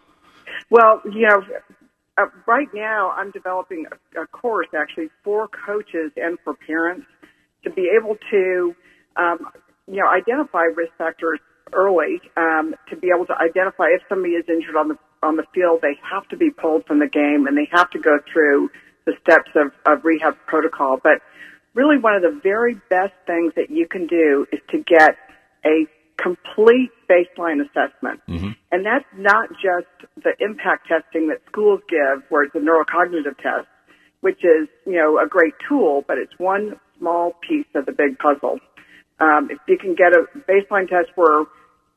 Well, you know, uh, right now I'm developing a, a course actually for coaches and for parents to be able to, um, you know, identify risk factors early. Um, to be able to identify if somebody is injured on the on the field, they have to be pulled from the game and they have to go through the steps of, of rehab protocol. But really, one of the very best things that you can do is to get a complete baseline assessment. And that's not just the impact testing that schools give, where it's a neurocognitive test, which is, you know, a great tool, but it's one small piece of the big puzzle. Um, if you can get a baseline test where,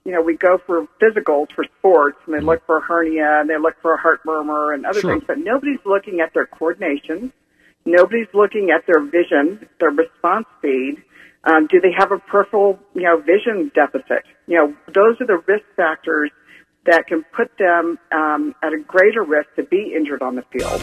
you know, we go for physicals for sports and they look for a hernia and they look for a heart murmur and other Sure. things, but nobody's looking at their coordination. Nobody's looking at their vision, their response speed. Um, do they have a peripheral, you know, vision deficit? You know, those are the risk factors that can put them um, at a greater risk to be injured on the field.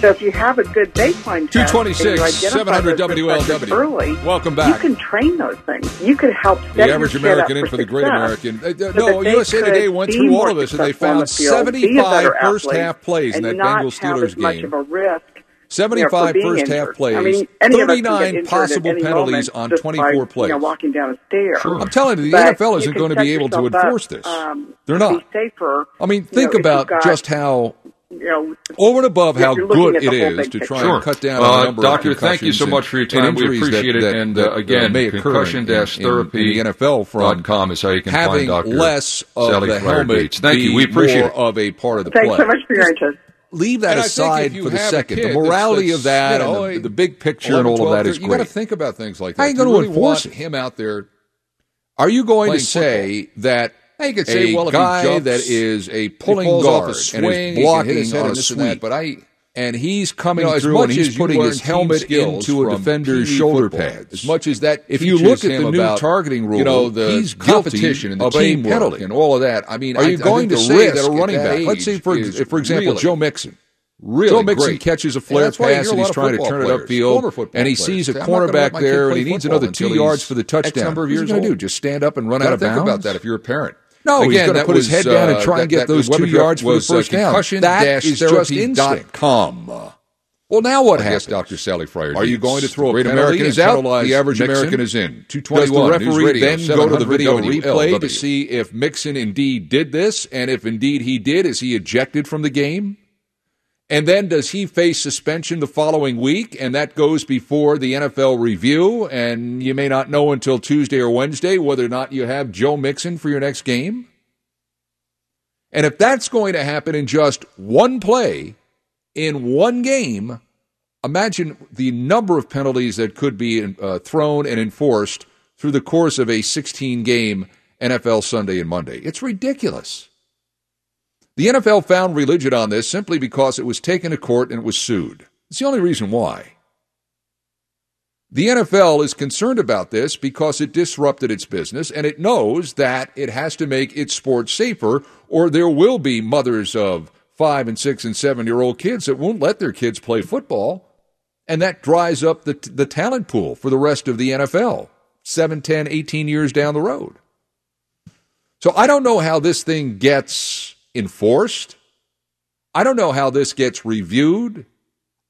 So if you have a good baseline test, 226 identify 700 those risk factors WLW. early, Welcome back. you can train those things. You can help set The average American in for the great American. Uh, so no, USA Today went through all of this and they found the field, 75 first athlete, half plays in that Bengals Steelers as much game. of a risk 75 being first half plays, I mean, any of us can get 39 possible penalties on 24 by, plays. You know, walking down a stair. I'm telling you, the But NFL isn't going to be able to yourself up, enforce this. Um, They're not. Be safer. I mean, you think know, about got, just how you know, over and above how good at it the whole is big to try picture. and cut down Uh, on the number Doctor, of thank you so much for your time. We appreciate that- it. that- And, uh, again, may occur in- in- concussion-therapy in NFL dot com is how you can find having Dr. less of Sally the Fryer helmet Thank you. We appreciate more it. of a part of the Thanks play. so much for your interest. Leave that And aside for the a second. The morality that's, of that you know, and the, the big picture and 11, all of 12, that is you got to think about things like that. I ain't gonna really enforce it? him out there? Are you going to say that Now, you could say, a well, if he guy jumps, that is a pulling falls off guard a and swing, is can hit blocking his head on a this and that, sweep, but I- and he's coming You know, through and he's putting his helmet into a defender's shoulder football, pads. as much as that if you look at the new about, targeting rule, you know, the he's competition and the teamwork penalty and all of that. I mean, are I- you I going to say that a running back? Let's say for for example really- Joe Mixon. Really Joe Mixon great. catches a flare that's pass and he's trying to turn it upfield, and he players sees a say, "I'm not gonna let cornerback there, and he needs another two yards for the touchdown. number of What's he years going to do? old." Just stand up and run out of bounds? think about that if you're a parent. No, he's Again, going to put his head down and uh, try and get that those two yards for the was, uh, first down. concussion That is just instinct. com. Well, now what I guess? Dr. Sally Fryer. Are you going to throw a great American is out. The average? American is in. Does 221 the referee Radio, then go to the 700 video replay to see if Mixon indeed did this, and if indeed he did, is he ejected from the game? And then does he face suspension the following week? And that goes before the NFL review, and you may not know until Tuesday or Wednesday whether or not you have Joe Mixon for your next game. And if that's going to happen in just one play, in one game, imagine the number of penalties that could be uh, thrown and enforced through the course of a 16 game NFL Sunday and Monday. It's ridiculous. The NFL found religion on this simply because it was taken to court and it was sued. It's the only reason why. The NFL is concerned about this because it disrupted its business and it knows that it has to make its sport safer or there will be mothers of five and six and seven year old kids that won't let their kids play football. And that dries up the, the talent pool for the rest of the NFL 7, 10, 18 years down the road. So I don't know how this thing gets enforced. I don't know how this gets reviewed.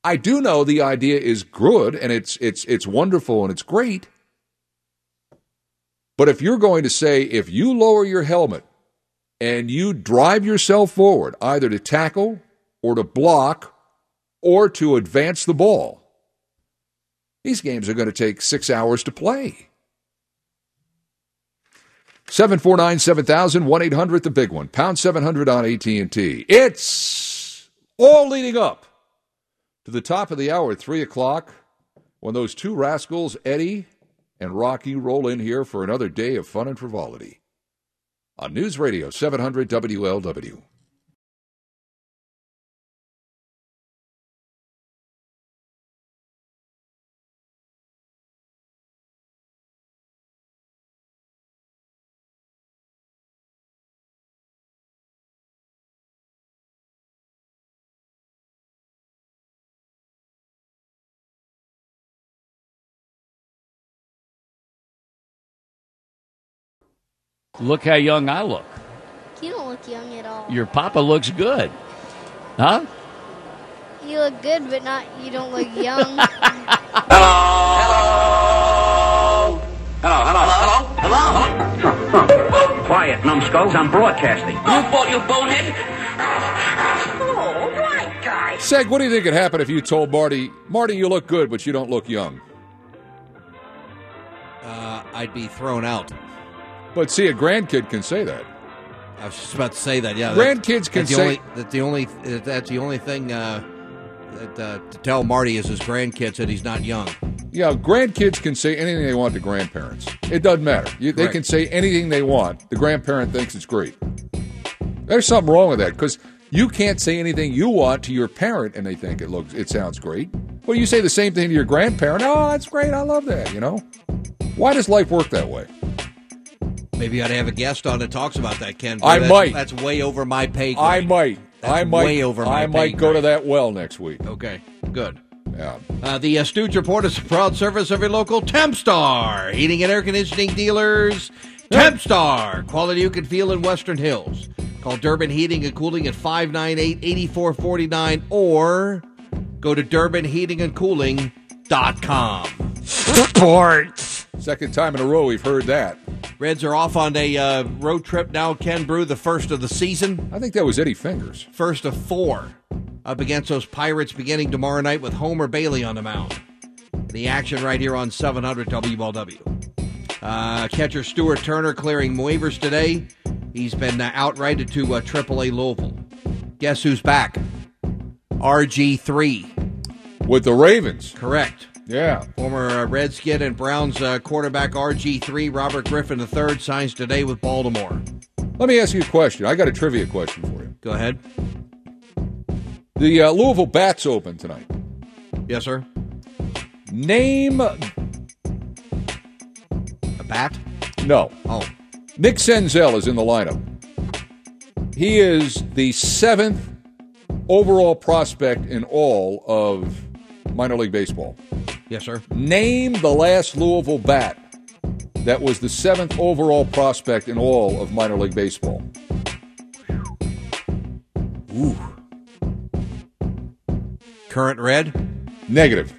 I do know the idea is good and it's it's it's wonderful and it's great. But if you're going to say if you lower your helmet and you drive yourself forward either to tackle or to block or to advance the ball, these games are going to take 6 hours to play. 749 7000 1-800 the big one. Pound 700 on AT&T it's all leading up to the top of the hour at 3 o'clock when those two rascals eddie and rocky roll in here for another day of fun and frivolity. On News Radio 700 WLW. Look how young I look. You don't look young at all. Your papa looks good. Huh? You look good, but not. You don't look young. Hello, hello, hello, hello. Hello. Quiet, numbskulls. I'm broadcasting. Don't ball, you bonehead. Oh, right, guys. Seg, what do you think could happen if you told Marty, Marty, you look good, but you don't look young? Uh, I'd be thrown out. But see, a grandkid can say that. I was just about to say that. Yeah, Grandkids can that's say- only, that the only that's the only thing uh, that uh, to tell Marty is his grandkids that he's not young. Yeah, grandkids can say anything they want to grandparents. It doesn't matter. You, they can say anything they want. The grandparent thinks it's great. There's something wrong with that because you can't say anything you want to your parent and they think it looks it sounds great. Well, you say the same thing to your grandparent. Oh, that's great. I love that. You know, why does life work that way? Maybe I'd have a guest on that talks about that. Ken, I that's, might. That's way over my pay grade. I might. That's I might. way over my I pay might go to that well next week. Okay, good. Yeah. Uh, the uh, Stooge Report is a proud service of your local Tempstar heating and air conditioning dealers. Tempstar, quality you can feel in Western Hills. Call Durbin Heating and Cooling at 598-8449 or go to durbinheatingandcooling.com. Sports. Second time in a row we've heard that. Reds are off on a uh, road trip now. Ken Broo, the first of the season. I think that was Eddie Fingers. First of four up against those Pirates beginning tomorrow night with Homer Bailey on the mound. The action right here on 700 WLW. Uh, catcher Stuart Turner clearing waivers today. He's been uh, outrighted to uh, AAA Louisville. Guess who's back? RG3. With the Ravens. Correct. Yeah. Former uh, Redskin and Browns uh, quarterback RG3, Robert Griffin III, signs today with Baltimore. Let me ask you a question. I got a trivia question for you. Go ahead. The uh, Louisville Bats open tonight. Yes, sir. Name A bat? no. Oh. Nick Senzel is in the lineup. He is the seventh overall prospect in all of minor league baseball. Yes, sir. Name the last Louisville bat that was the seventh overall prospect in all of minor league baseball. Ooh. Current red? Negative.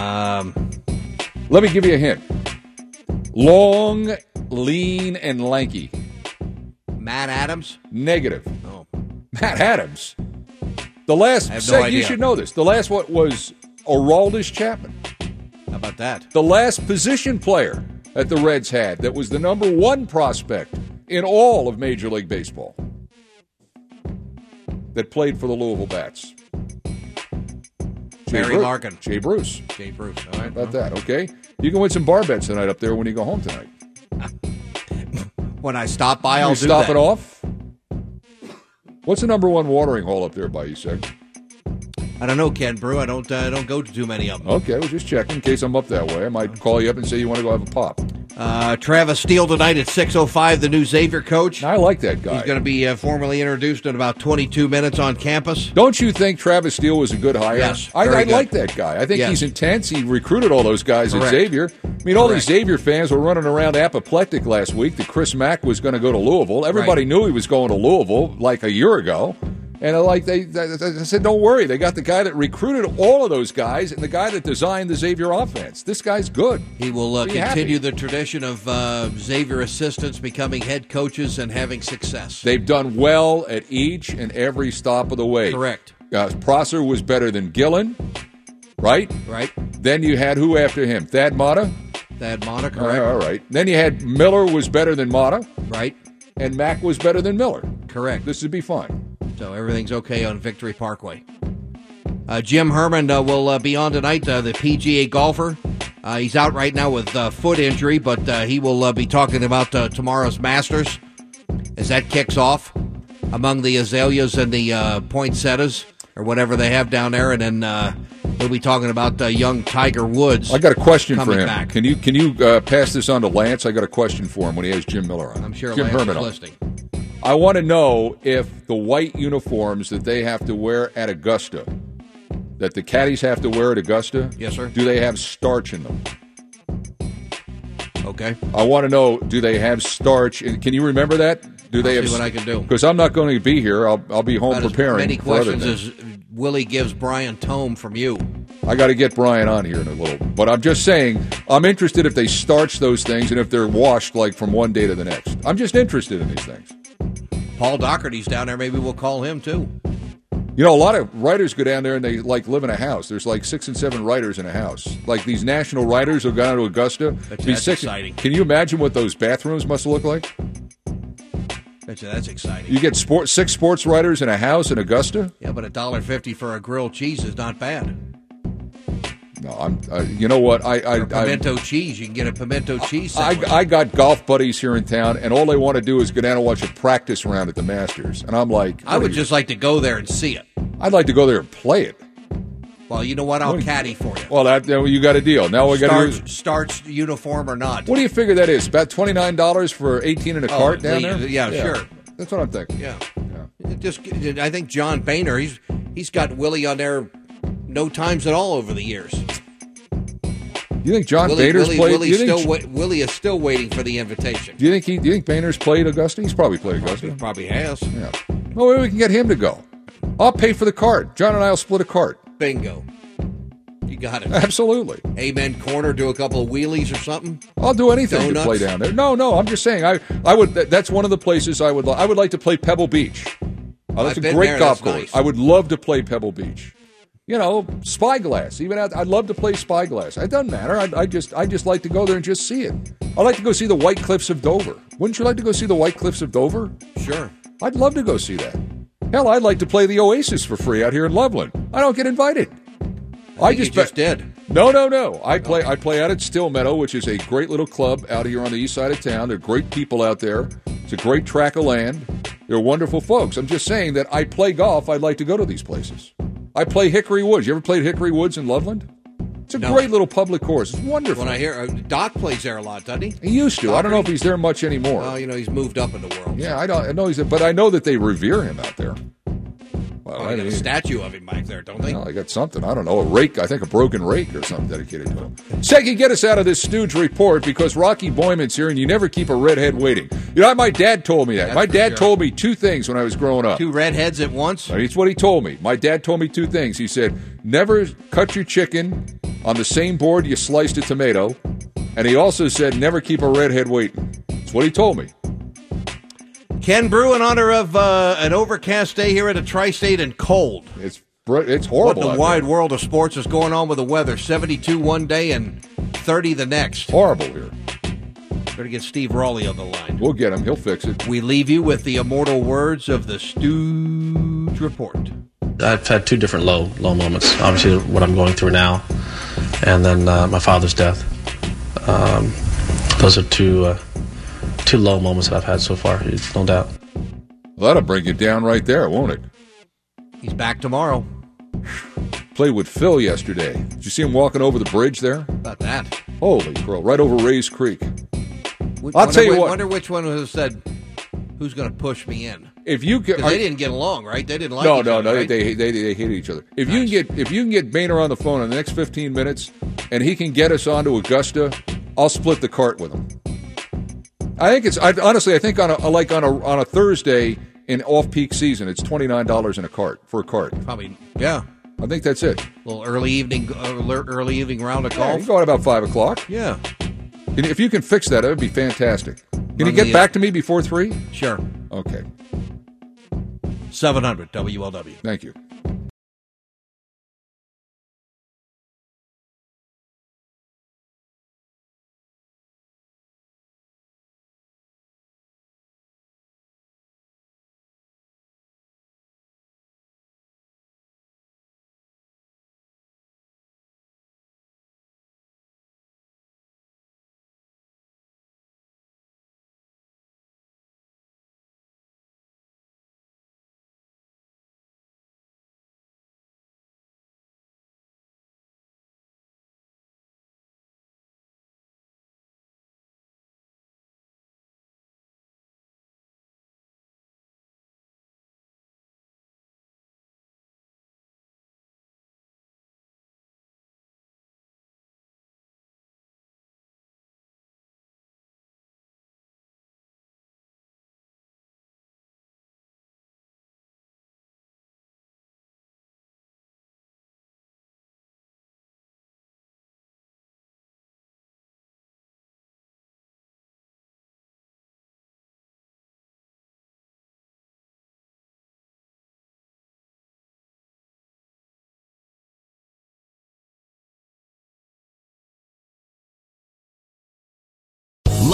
Um, Let me give you a hint. Long, lean, and lanky. Matt Adams? Negative. Oh. Matt Adams. The last, no you should know this. The last what was Aroldis Chapman. How about that? The last position player that the Reds had that was the number one prospect in all of Major League Baseball that played for the Louisville Bats. Barry Bru- Larkin. Jay Bruce. Jay Bruce. All right. How about that? Okay. You can win some bar bets tonight up there when you go home tonight. When I stop by, I'll you do stop that. it off. What's the number one watering hole up there by you, Seg? I don't know, Ken Broo. I don't. Uh, I don't go to too many of them. Okay, I was just checking in case I'm up that way. I might call you up and say you want to go have a pop. Uh, Travis Steele tonight at six oh five. The new Xavier coach. I like that guy. He's going to be uh, formally introduced in about twenty two minutes on campus. Don't you think Travis Steele was a good hire? Yes, I, I good. like that guy. I think Yes. he's intense. He recruited all those guys Correct. at Xavier. I mean, all these Xavier fans were running around apoplectic last week that Chris Mack was going to go to Louisville. Everybody Right. knew he was going to Louisville like a year ago. And like they, they said, don't worry. They got the guy that recruited all of those guys and the guy that designed the Xavier offense. This guy's good. He will uh, continue happy. the tradition of uh, Xavier assistants becoming head coaches and having success. They've done well at each and every stop of the way. Correct. Uh, Prosser was better than Gillen, right? Right. Then you had who after him? Thad Matta. Thad Matta, correct. all right. Then you had Miller was better than Matta, Right. and Mack was better than Miller. Correct. This would be fine. So everything's okay on Victory Parkway. Uh, Jim Herman uh, will uh, be on tonight, uh, the PGA golfer. Uh, he's out right now with uh, foot injury, but uh, he will uh, be talking about uh, tomorrow's Masters as that kicks off among the azaleas and the uh, poinsettias or whatever they have down there, and then uh, we'll be talking about uh, young Tiger Woods. I got a question for him. Back. Can you can you uh, pass this on to Lance? I got a question for him when he has Jim Miller on. I'm sure Jim Lance Herman is listening. I want to know if the white uniforms that they have to wear at Augusta, that the caddies have to wear at Augusta, Yes, sir. do they have starch in them? Okay. I want to know, do they have starch? And Can you remember that? Do they I'll have see what I can do. Because I'm not going to be here. I'll, I'll be home About as preparing. many questions as Willie gives Brian Tome from you. I got to get Brian on here in a little. But I'm just saying, I'm interested if they starch those things and if they're washed like from one day to the next. I'm just interested in these things. Paul Doherty's down there. Maybe we'll call him too. You know, a lot of writers go down there and they like live in a house. There's like six and seven writers in a house. Like these national writers who go down to Augusta. That's- that's six- exciting. Can you imagine what those bathrooms must look like? That's, that's exciting. You get sport, six sports writers in a house in Augusta. Yeah, but a dollar fifty for a grilled cheese is not bad. No, I'm. Uh, you know what? I I, Or I pimento cheese. You can get a pimento cheese. I, sandwich. I got golf buddies here in town, and all they want to do is go down and watch a practice round at the Masters. And I'm like, I would just like to go there and see it. I'd like to go there and play it. Well, you know what? I'll What- caddy for you. Well, that you got a deal. Now we got to. Starch, uniform or not. What do you figure that is? About twenty nine dollars for eighteen in a Oh, cart down yeah, there? yeah, sure. That's what I'm thinking. Yeah. It just, I think John Boehner. He's he's got Willie on there no times at all over the years. You think John Willie, Bader's Willie, played? Willie's you think, Willie is still waiting for the invitation. do you think he? Do you think Boehner's played Augusta? He's probably played Augusta. Probably has. Yeah. Well, maybe we can get him to go. I'll pay for the cart. John and I'll split a cart. Bingo. You got it. Absolutely. Amen. Corner. Do a couple of wheelies or something. I'll do anything Donuts? to play down there. No, no, I'm just saying. I, I would. that- That's one of the places I would. I would like to play Pebble Beach. Oh, that's a great there, golf that's course. nice. I would love to play Pebble Beach. You know, Spyglass. Even out, I'd love to play Spyglass. It doesn't matter. I, I just, I just like to go there and just see it. I'd like to go see the White Cliffs of Dover. Wouldn't you like to go see the White Cliffs of Dover? Sure. I'd love to go see that. Hell, I'd like to play the Oasis for free out here in Loveland. I don't get invited. I, you just, just did. No, no, no. I play. I play out at Still Meadow, which is a great little club out here on the east side of town. They're great people out there. It's a great track of land. They're wonderful folks. I'm just saying that I play golf. I'd like to go to these places. I play Hickory Woods. You ever played Hickory Woods in Loveland? It's a No. great little public course. It's wonderful. When I hear uh, Doc plays there a lot, doesn't he? he used to. I don't know if he's there much anymore. Well, you know, he's moved up in the world. yeah, I don't. I know he's. But I know that they revere him out there. Well, Oh, I they got a statue of him back there, don't they? Well, I got something. I don't know. A rake. I think a broken rake or something dedicated to him. Seki, get us out of this stooge report because Rocky Boiman's here and you never keep a redhead waiting. You know, my dad told me that. That's my dad sure. told me two things when I was growing up. Two redheads at once. It's what he told me. My dad told me two things. He said, never cut your chicken on the same board you sliced a tomato. And he also said, never keep a redhead waiting. That's what he told me. Ken Broo, in honor of uh, an overcast day here at a tri-state and cold. It's it's horrible. What in the wide there. world of sports is going on with the weather? 72 one day and 30 the next. Horrible here. Better get Steve Raleigh on the line. We'll get him. He'll fix it. We leave you with the immortal words of the Stooge Report. I've had two different low low moments. Obviously, what I'm going through now, and then uh, my father's death. Um, those are two uh, two low moments that I've had so far. It's no doubt. That'll bring you down right there, won't it? He's back tomorrow. Played with Phil yesterday. Did you see him walking over the bridge there? About that. Holy crow! Right over Rae's Creek. I'll wonder tell you whi- what. Wonder which one who said, "Who's going to push me in?" If you get, 'Cause they didn't get along, right? They didn't like no, each no, other, no. right? They, they they hate each other. If you can get if you can get Boehner on the phone in the next fifteen minutes, and he can get us onto Augusta, I'll split the cart with him. I think it's I, honestly. I think on a like on a on a Thursday in off peak season, it's twenty nine dollars in a cart for a cart. Probably, yeah. I think that's it. little early evening, uh, early evening round of Yeah, golf. you go out about five o'clock. Yeah. And if you can fix that, it would be fantastic. Can you get the- back to me before three? Sure. Okay. 700 WLW. Thank you.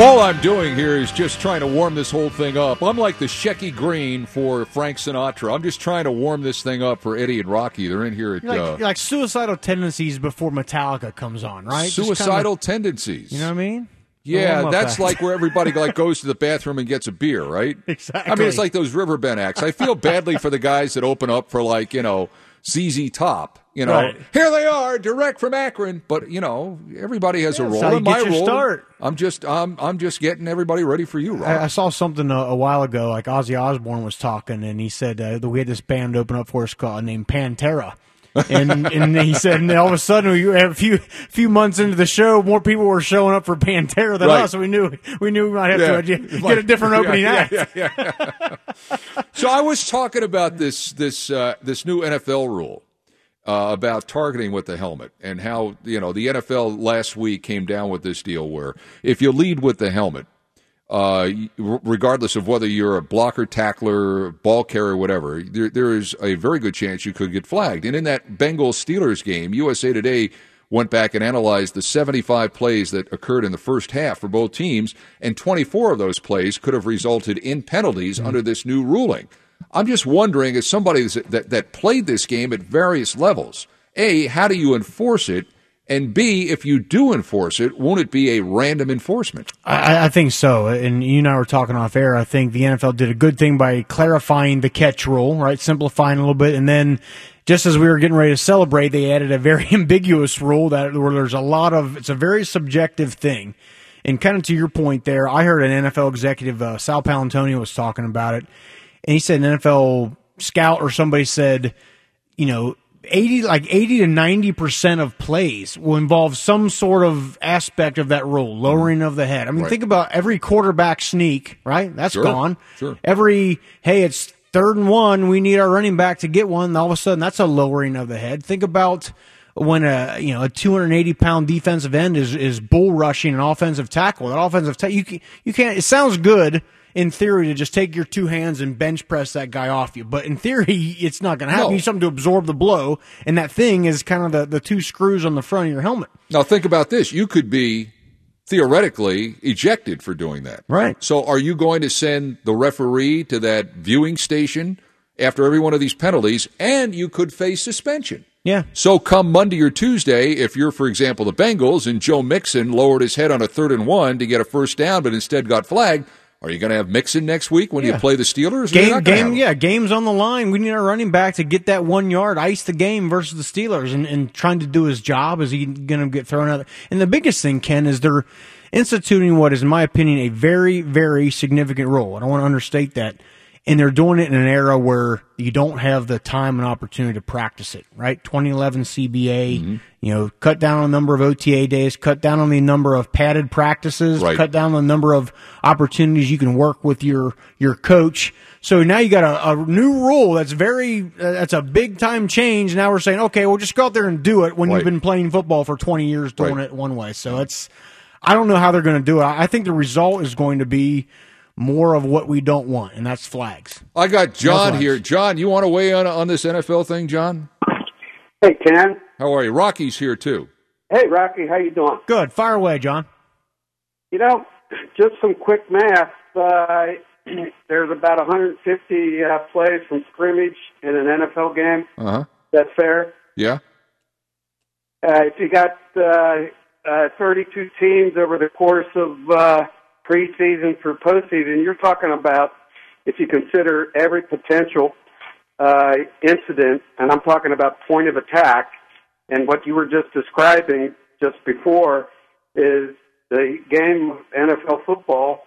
All I'm doing here is just trying to warm this whole thing up. I'm like the Shecky Greene for Frank Sinatra. I'm just trying to warm this thing up for Eddie and Rocky. They're in here at like, uh, like suicidal tendencies before Metallica comes on, right? Suicidal kinda- tendencies. you know what I mean? Yeah, that's like where everybody like goes to the bathroom and gets a beer, right? Exactly. I mean, it's like those Riverbend acts. I feel badly for the guys that open up for like you know ZZ Top. You know, Right. here they are, direct from Akron. But you know, everybody has Yeah, a that's role. how you and my your role, start. I'm just, I'm, I'm just getting everybody ready for you, Rob. I, I saw something a, a while ago, like Ozzy Osbourne was talking, and he said uh, that we had this band open up for us called named Pantera. And and he said, and all of a sudden, we a few few months into the show, more people were showing up for Pantera than Right. us. So we knew we knew we might have Yeah. to get, a different opening yeah, act. yeah. so I was talking about this this uh, this new NFL rule uh, about targeting with the helmet and how you know the NFL last week came down with this deal where if you lead with the helmet, uh, regardless of whether you're a blocker, tackler, ball carrier, whatever, there, there is a very good chance you could get flagged. And in that Bengals Steelers game, USA Today went back and analyzed the 75 plays that occurred in the first half for both teams, and 24 of those plays could have resulted in penalties under this new ruling. I'm just wondering, as somebody that, that, that played this game at various levels, A, how do you enforce it? And B, if you do enforce it, won't it be a random enforcement? I, I think so. And you and I were talking off air. I think the NFL did a good thing by clarifying the catch rule, right? Simplifying a little bit. And then just as we were getting ready to celebrate, they added a very ambiguous rule that where there's a lot of, it's a very subjective thing. And kind of to your point there, I heard an NFL executive, uh, Sal Paolantonio was talking about it. And he said an NFL scout or somebody said, you know, 80 like 80 to 90% of plays will involve some sort of aspect of that rule mm-hmm. lowering of the head. I mean Right. think about every quarterback sneak right? That's Sure, gone. sure. every hey it's third and one we need our running back to get one all of a sudden that's a lowering of the head. Think about when a you know a 280 pound defensive end is is bull rushing an offensive tackle. That offensive ta- you can, you can't it sounds good in theory to just take your two hands and bench press that guy off you but in theory it's not going to happen No. you need something to absorb the blow and that thing is kind of the, the two screws on the front of your helmet Now think about this. You could be theoretically ejected for doing that. Right. So are you going to send the referee to that viewing station after every one of these penalties and you could face suspension? yeah So come Monday or Tuesday, if you're, for example, the Bengals and Joe Mixon lowered his head on a third and one to get a first down, but instead got flagged, are you going to have Mixon next week when you play the Steelers? Game not gonna have game yeah games on the line. We need our running back to get that one yard ice the game versus the steelers and, and trying to do his job. Is he going to get thrown out and the biggest thing ken is they're instituting what is in my opinion a very very significant role. I don't want to understate that and they're doing it in an era where you don't have the time and opportunity to practice it right 2011 cba you know cut down on the number of ota days cut down on the number of padded practices Right. cut down on the number of opportunities you can work with your your coach. So now you got a, a new rule that's very uh, that's a big time change. Now we're saying, okay, well just go out there and do it when Right. you've been playing football for 20 years doing Right. it one way. So it's I don't know how they're going to do it. I think the result is going to be more of what we don't want, and that's flags. I got John flags. here. John, you want to weigh in on this NFL thing, John? Hey, Ken. How are you? Rocky's here too. Hey, Rocky. How you doing? Good. Fire away, John. You know, just some quick math. Uh, there's about 150 uh, plays from scrimmage in an NFL game. Uh huh. That's fair. Yeah. Uh, if you got uh, uh, 32 teams over the course of uh, preseason for postseason, you're talking about if you consider every potential uh, incident, and I'm talking about point of attack, and what you were just describing just before is the game of NFL football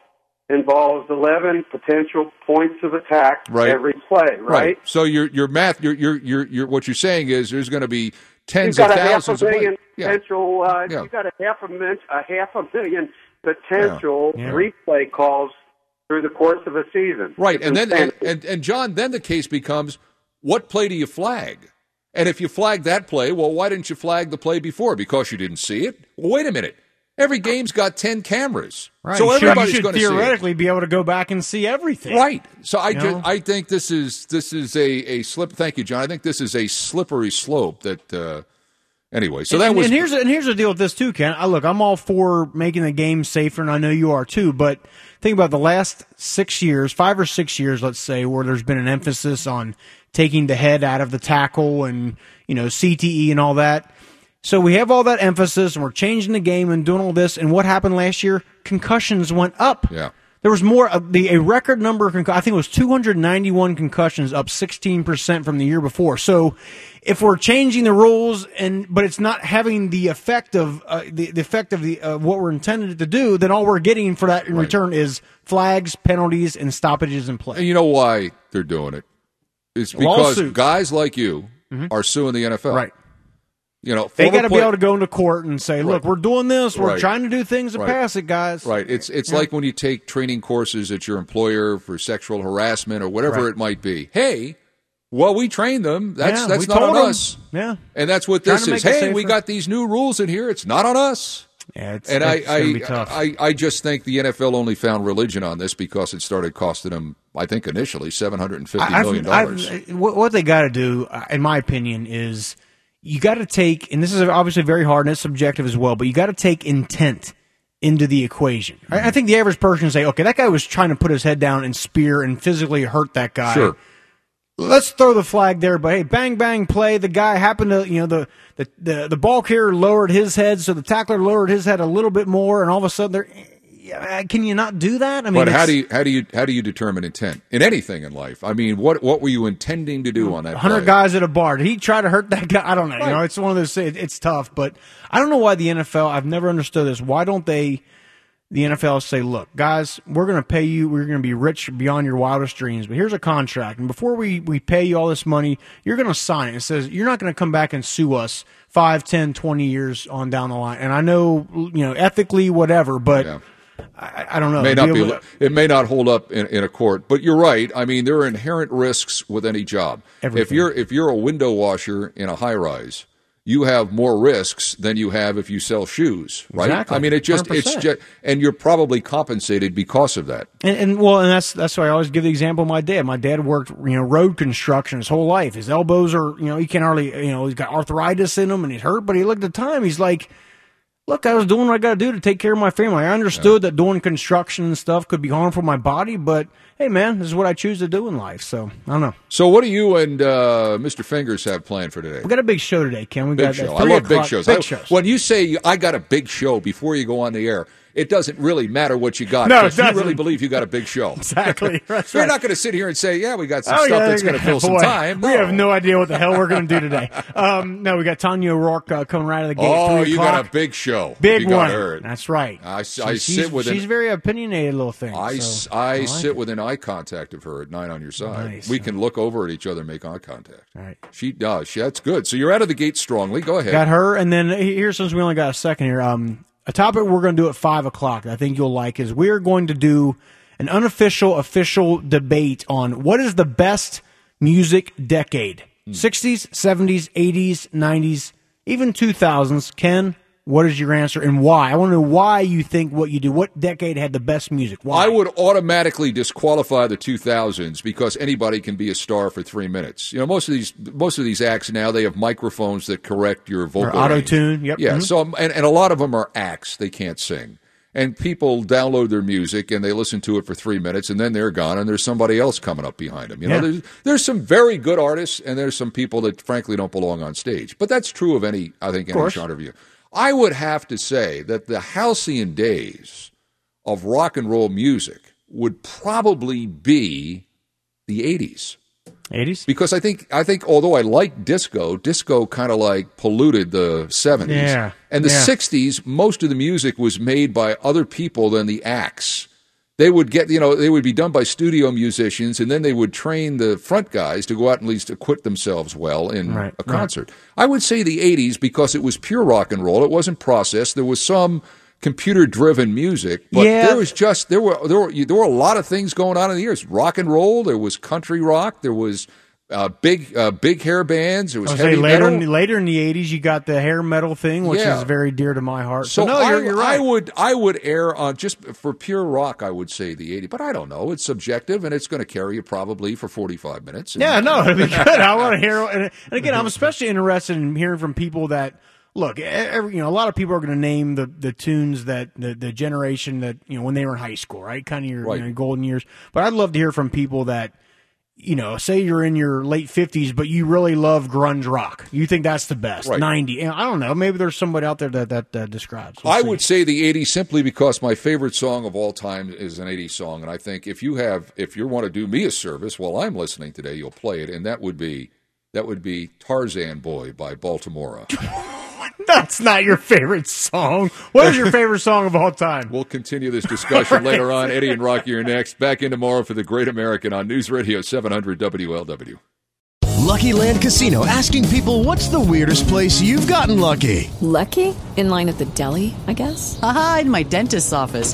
involves 11 potential points of attack Right. every play, right? So your your math, your your your what you're saying is there's going to be tens of a half a thousands of million plays. Yeah. potential. Uh, Yeah. You've got a half a min- a half a million potential Yeah. replay calls through the course of a season. Right, It's and then and, and and John, then the case becomes what play do you flag? And if you flag that play, well, why didn't you flag the play before? Because you didn't see it. Well, wait a minute. Every game's got ten cameras, Right. so you should, you everybody's should going to see it. theoretically be able to go back and see everything. Right. So I You just, know? I think this is this is a, a slip. Thank you, John. I think this is a slippery slope that uh, Anyway, so and, that was and here's and here's the deal with this too, Ken. I, look, I'm all for making the game safer, and I know you are too. But think about the last six years, five or six years, let's say, where there's been an emphasis on taking the head out of the tackle and you know CTE and all that. So we have all that emphasis, and we're changing the game and doing all this. And what happened last year? Concussions went up. Yeah. There was more of the a record number of concussions. I think it was 291 concussions, up 16 percent from the year before. So, if we're changing the rules and but it's not having the effect of uh, the, the effect of the uh, what we're intended to do, then all we're getting for that in return is flags, penalties, and stoppages in play. And you know why they're doing it? It's because Lawsuits. guys like you Mhm. are suing the NFL. Right. You know, They got to be able to go into court and say, "Look, Right. we're doing this. We're Right. trying to do things to Right. pass it, guys." Right. It's it's Yeah. like when you take training courses at your employer for sexual harassment or whatever Right. it might be. Hey, well, we trained them. That's Yeah, that's not on told 'em. us. Yeah. And that's what Trying this is. Hey, we got these new rules in here. It's not on us. Yeah, it's, and I, it's I, be tough. I, I just think the NFL only found religion on this because it started costing them, I think, initially seven hundred and fifty million dollars. what, they got to do, uh, in my opinion, is you got to take, and this is obviously very hard and it's subjective as well, but you got to take intent into the equation. I, I think the average person would say, okay, that guy was trying to put his head down and spear and physically hurt that guy. Sure. Let's throw the flag there, but hey, bang bang play. The guy happened to, you know, the the the, the ball carrier lowered his head, so the tackler lowered his head a little bit more, and all of a sudden, they're, can you not do that? I mean, but how do you how do you how do you determine intent in anything in life? I mean, what what were you intending to do oh, on that? hundred guys at a bar. Did he try to hurt that guy? I don't know. You know, it's one of those. It, it's tough, but I don't know why the NFL. I've never understood this. Why don't they? The NFL say, look, guys, we're going to pay you. We're going to be rich beyond your wildest dreams. But here's a contract, and before we we pay you all this money, you're going to sign it. It says you're not going to come back and sue us five, ten, twenty years on down the line. And I know, you know, ethically, whatever, but. I, I don't know. may not Be to- it may not hold up in, in a court but you're right i mean there are inherent risks with any job if you're if you're a window washer in a high rise you have more risks than you have if you sell shoes right Exactly. i mean it just it's 100%. just and you're probably compensated because of that And, and well, and that's that's why I always give the example of my dad. My dad worked, you know, road construction his whole life. His elbows are, you know, he can hardly, you know, he's got arthritis in them and he's hurt. But he looked at the time, he's like, "Look, I was doing what I got to do to take care of my family. I understood that doing construction and stuff could be harmful to my body, but hey, man, this is what I choose to do in life. So I don't know. so what do you and uh, mr fingers have planned for today We got a big show today, Ken. We big got show i love big shows Big I- shows. when you say i got a big show before you go on the air it doesn't really matter what you got No, it you really believe you got a big show Exactly. That's You're right. not going to sit here and say, "Yeah, we got some Oh, stuff yeah, that's going to fill some boy, time." We have no idea what the hell we're going to do today. Um, no, we got Tanya O'Rourke uh, coming right out of the gate. Oh, you got a big show. Big you got one. her. That's right. I, I sit with she's an, very opinionated little thing. I, so I, I like sit it. within eye contact of her at nine on your side. Nice. We can look over at each other and make eye contact. Right. She does. She, that's good. So you're out of the gate strongly. Go ahead. Got her, and then here since we only got a second here. Um, a topic we're going to do at five o'clock. that I think you'll like is we're going to do an unofficial, official debate on what is the best music decade: hmm. sixties, seventies, eighties, nineties, even two thousands. Ken, what is your answer and why? I want to know why you think what you do. What decade had the best music? Why? I would automatically disqualify the 2000s because anybody can be a star for three minutes. You know, most of these most of these acts now they have microphones that correct your vocal Auto tune. Yep. Yeah. Mhm. So and, and a lot of them are acts; they can't sing. And people download their music and they listen to it for three minutes, and then they're gone, and there's somebody else coming up behind them. You know, Yeah. there's there's some very good artists, and there's some people that frankly don't belong on stage. But that's true of any, I think, any course. genre view. I would have to say that the halcyon days of rock and roll music would probably be the 80s. 80s? Because I think I think although I like disco, disco kind of like polluted the 70s. Yeah, And the yeah. 60s, most of the music was made by other people than the acts. They would get, you know, they would be done by studio musicians, and then they would train the front guys to go out and at least acquit themselves well in Right, a right. concert. I would say the 80s because it was pure rock and roll. It wasn't processed. There was some computer driven music, but Yeah. there was just there were there were there were a lot of things going on in the years. Rock and roll. There was country rock. There was uh, big uh, big hair bands. It was heavy later metal. in, later in the 80s, you got the hair metal thing, which Yeah. is very dear to my heart. So So, no, I, you're, you're right. I would I would err on just for pure rock. I would say the 80, but I don't know. It's subjective, and it's going to carry you probably for forty five minutes. Yeah, no, it'd be good. I want to hear. And, and again, I'm especially interested in hearing from people that look, every, you know, a lot of people are going to name the, the tunes that the, the generation that you know when they were in high school, right? Kind of your Right. you know, golden years. But I'd love to hear from people that you know, say you're in your late fifties, but you really love grunge rock. You think that's the best Right. ninety? and I don't know. Maybe there's somebody out there that that uh, describes. We'll I see. would say the 80s simply because my favorite song of all time is an 80s song. And I think if you have, if you want to do me a service while I'm listening today, you'll play it. And that would be, that would be Tarzan Boy by Baltimora. That's not your favorite song. What is your favorite song of all time? We'll continue this discussion later on. Eddie and Rocky are next. Back in tomorrow for the Great American on News Radio 700 WLW. Lucky Land Casino asking people what's the weirdest place you've gotten lucky? Lucky? In line at the deli, I guess? Aha, in my dentist's office.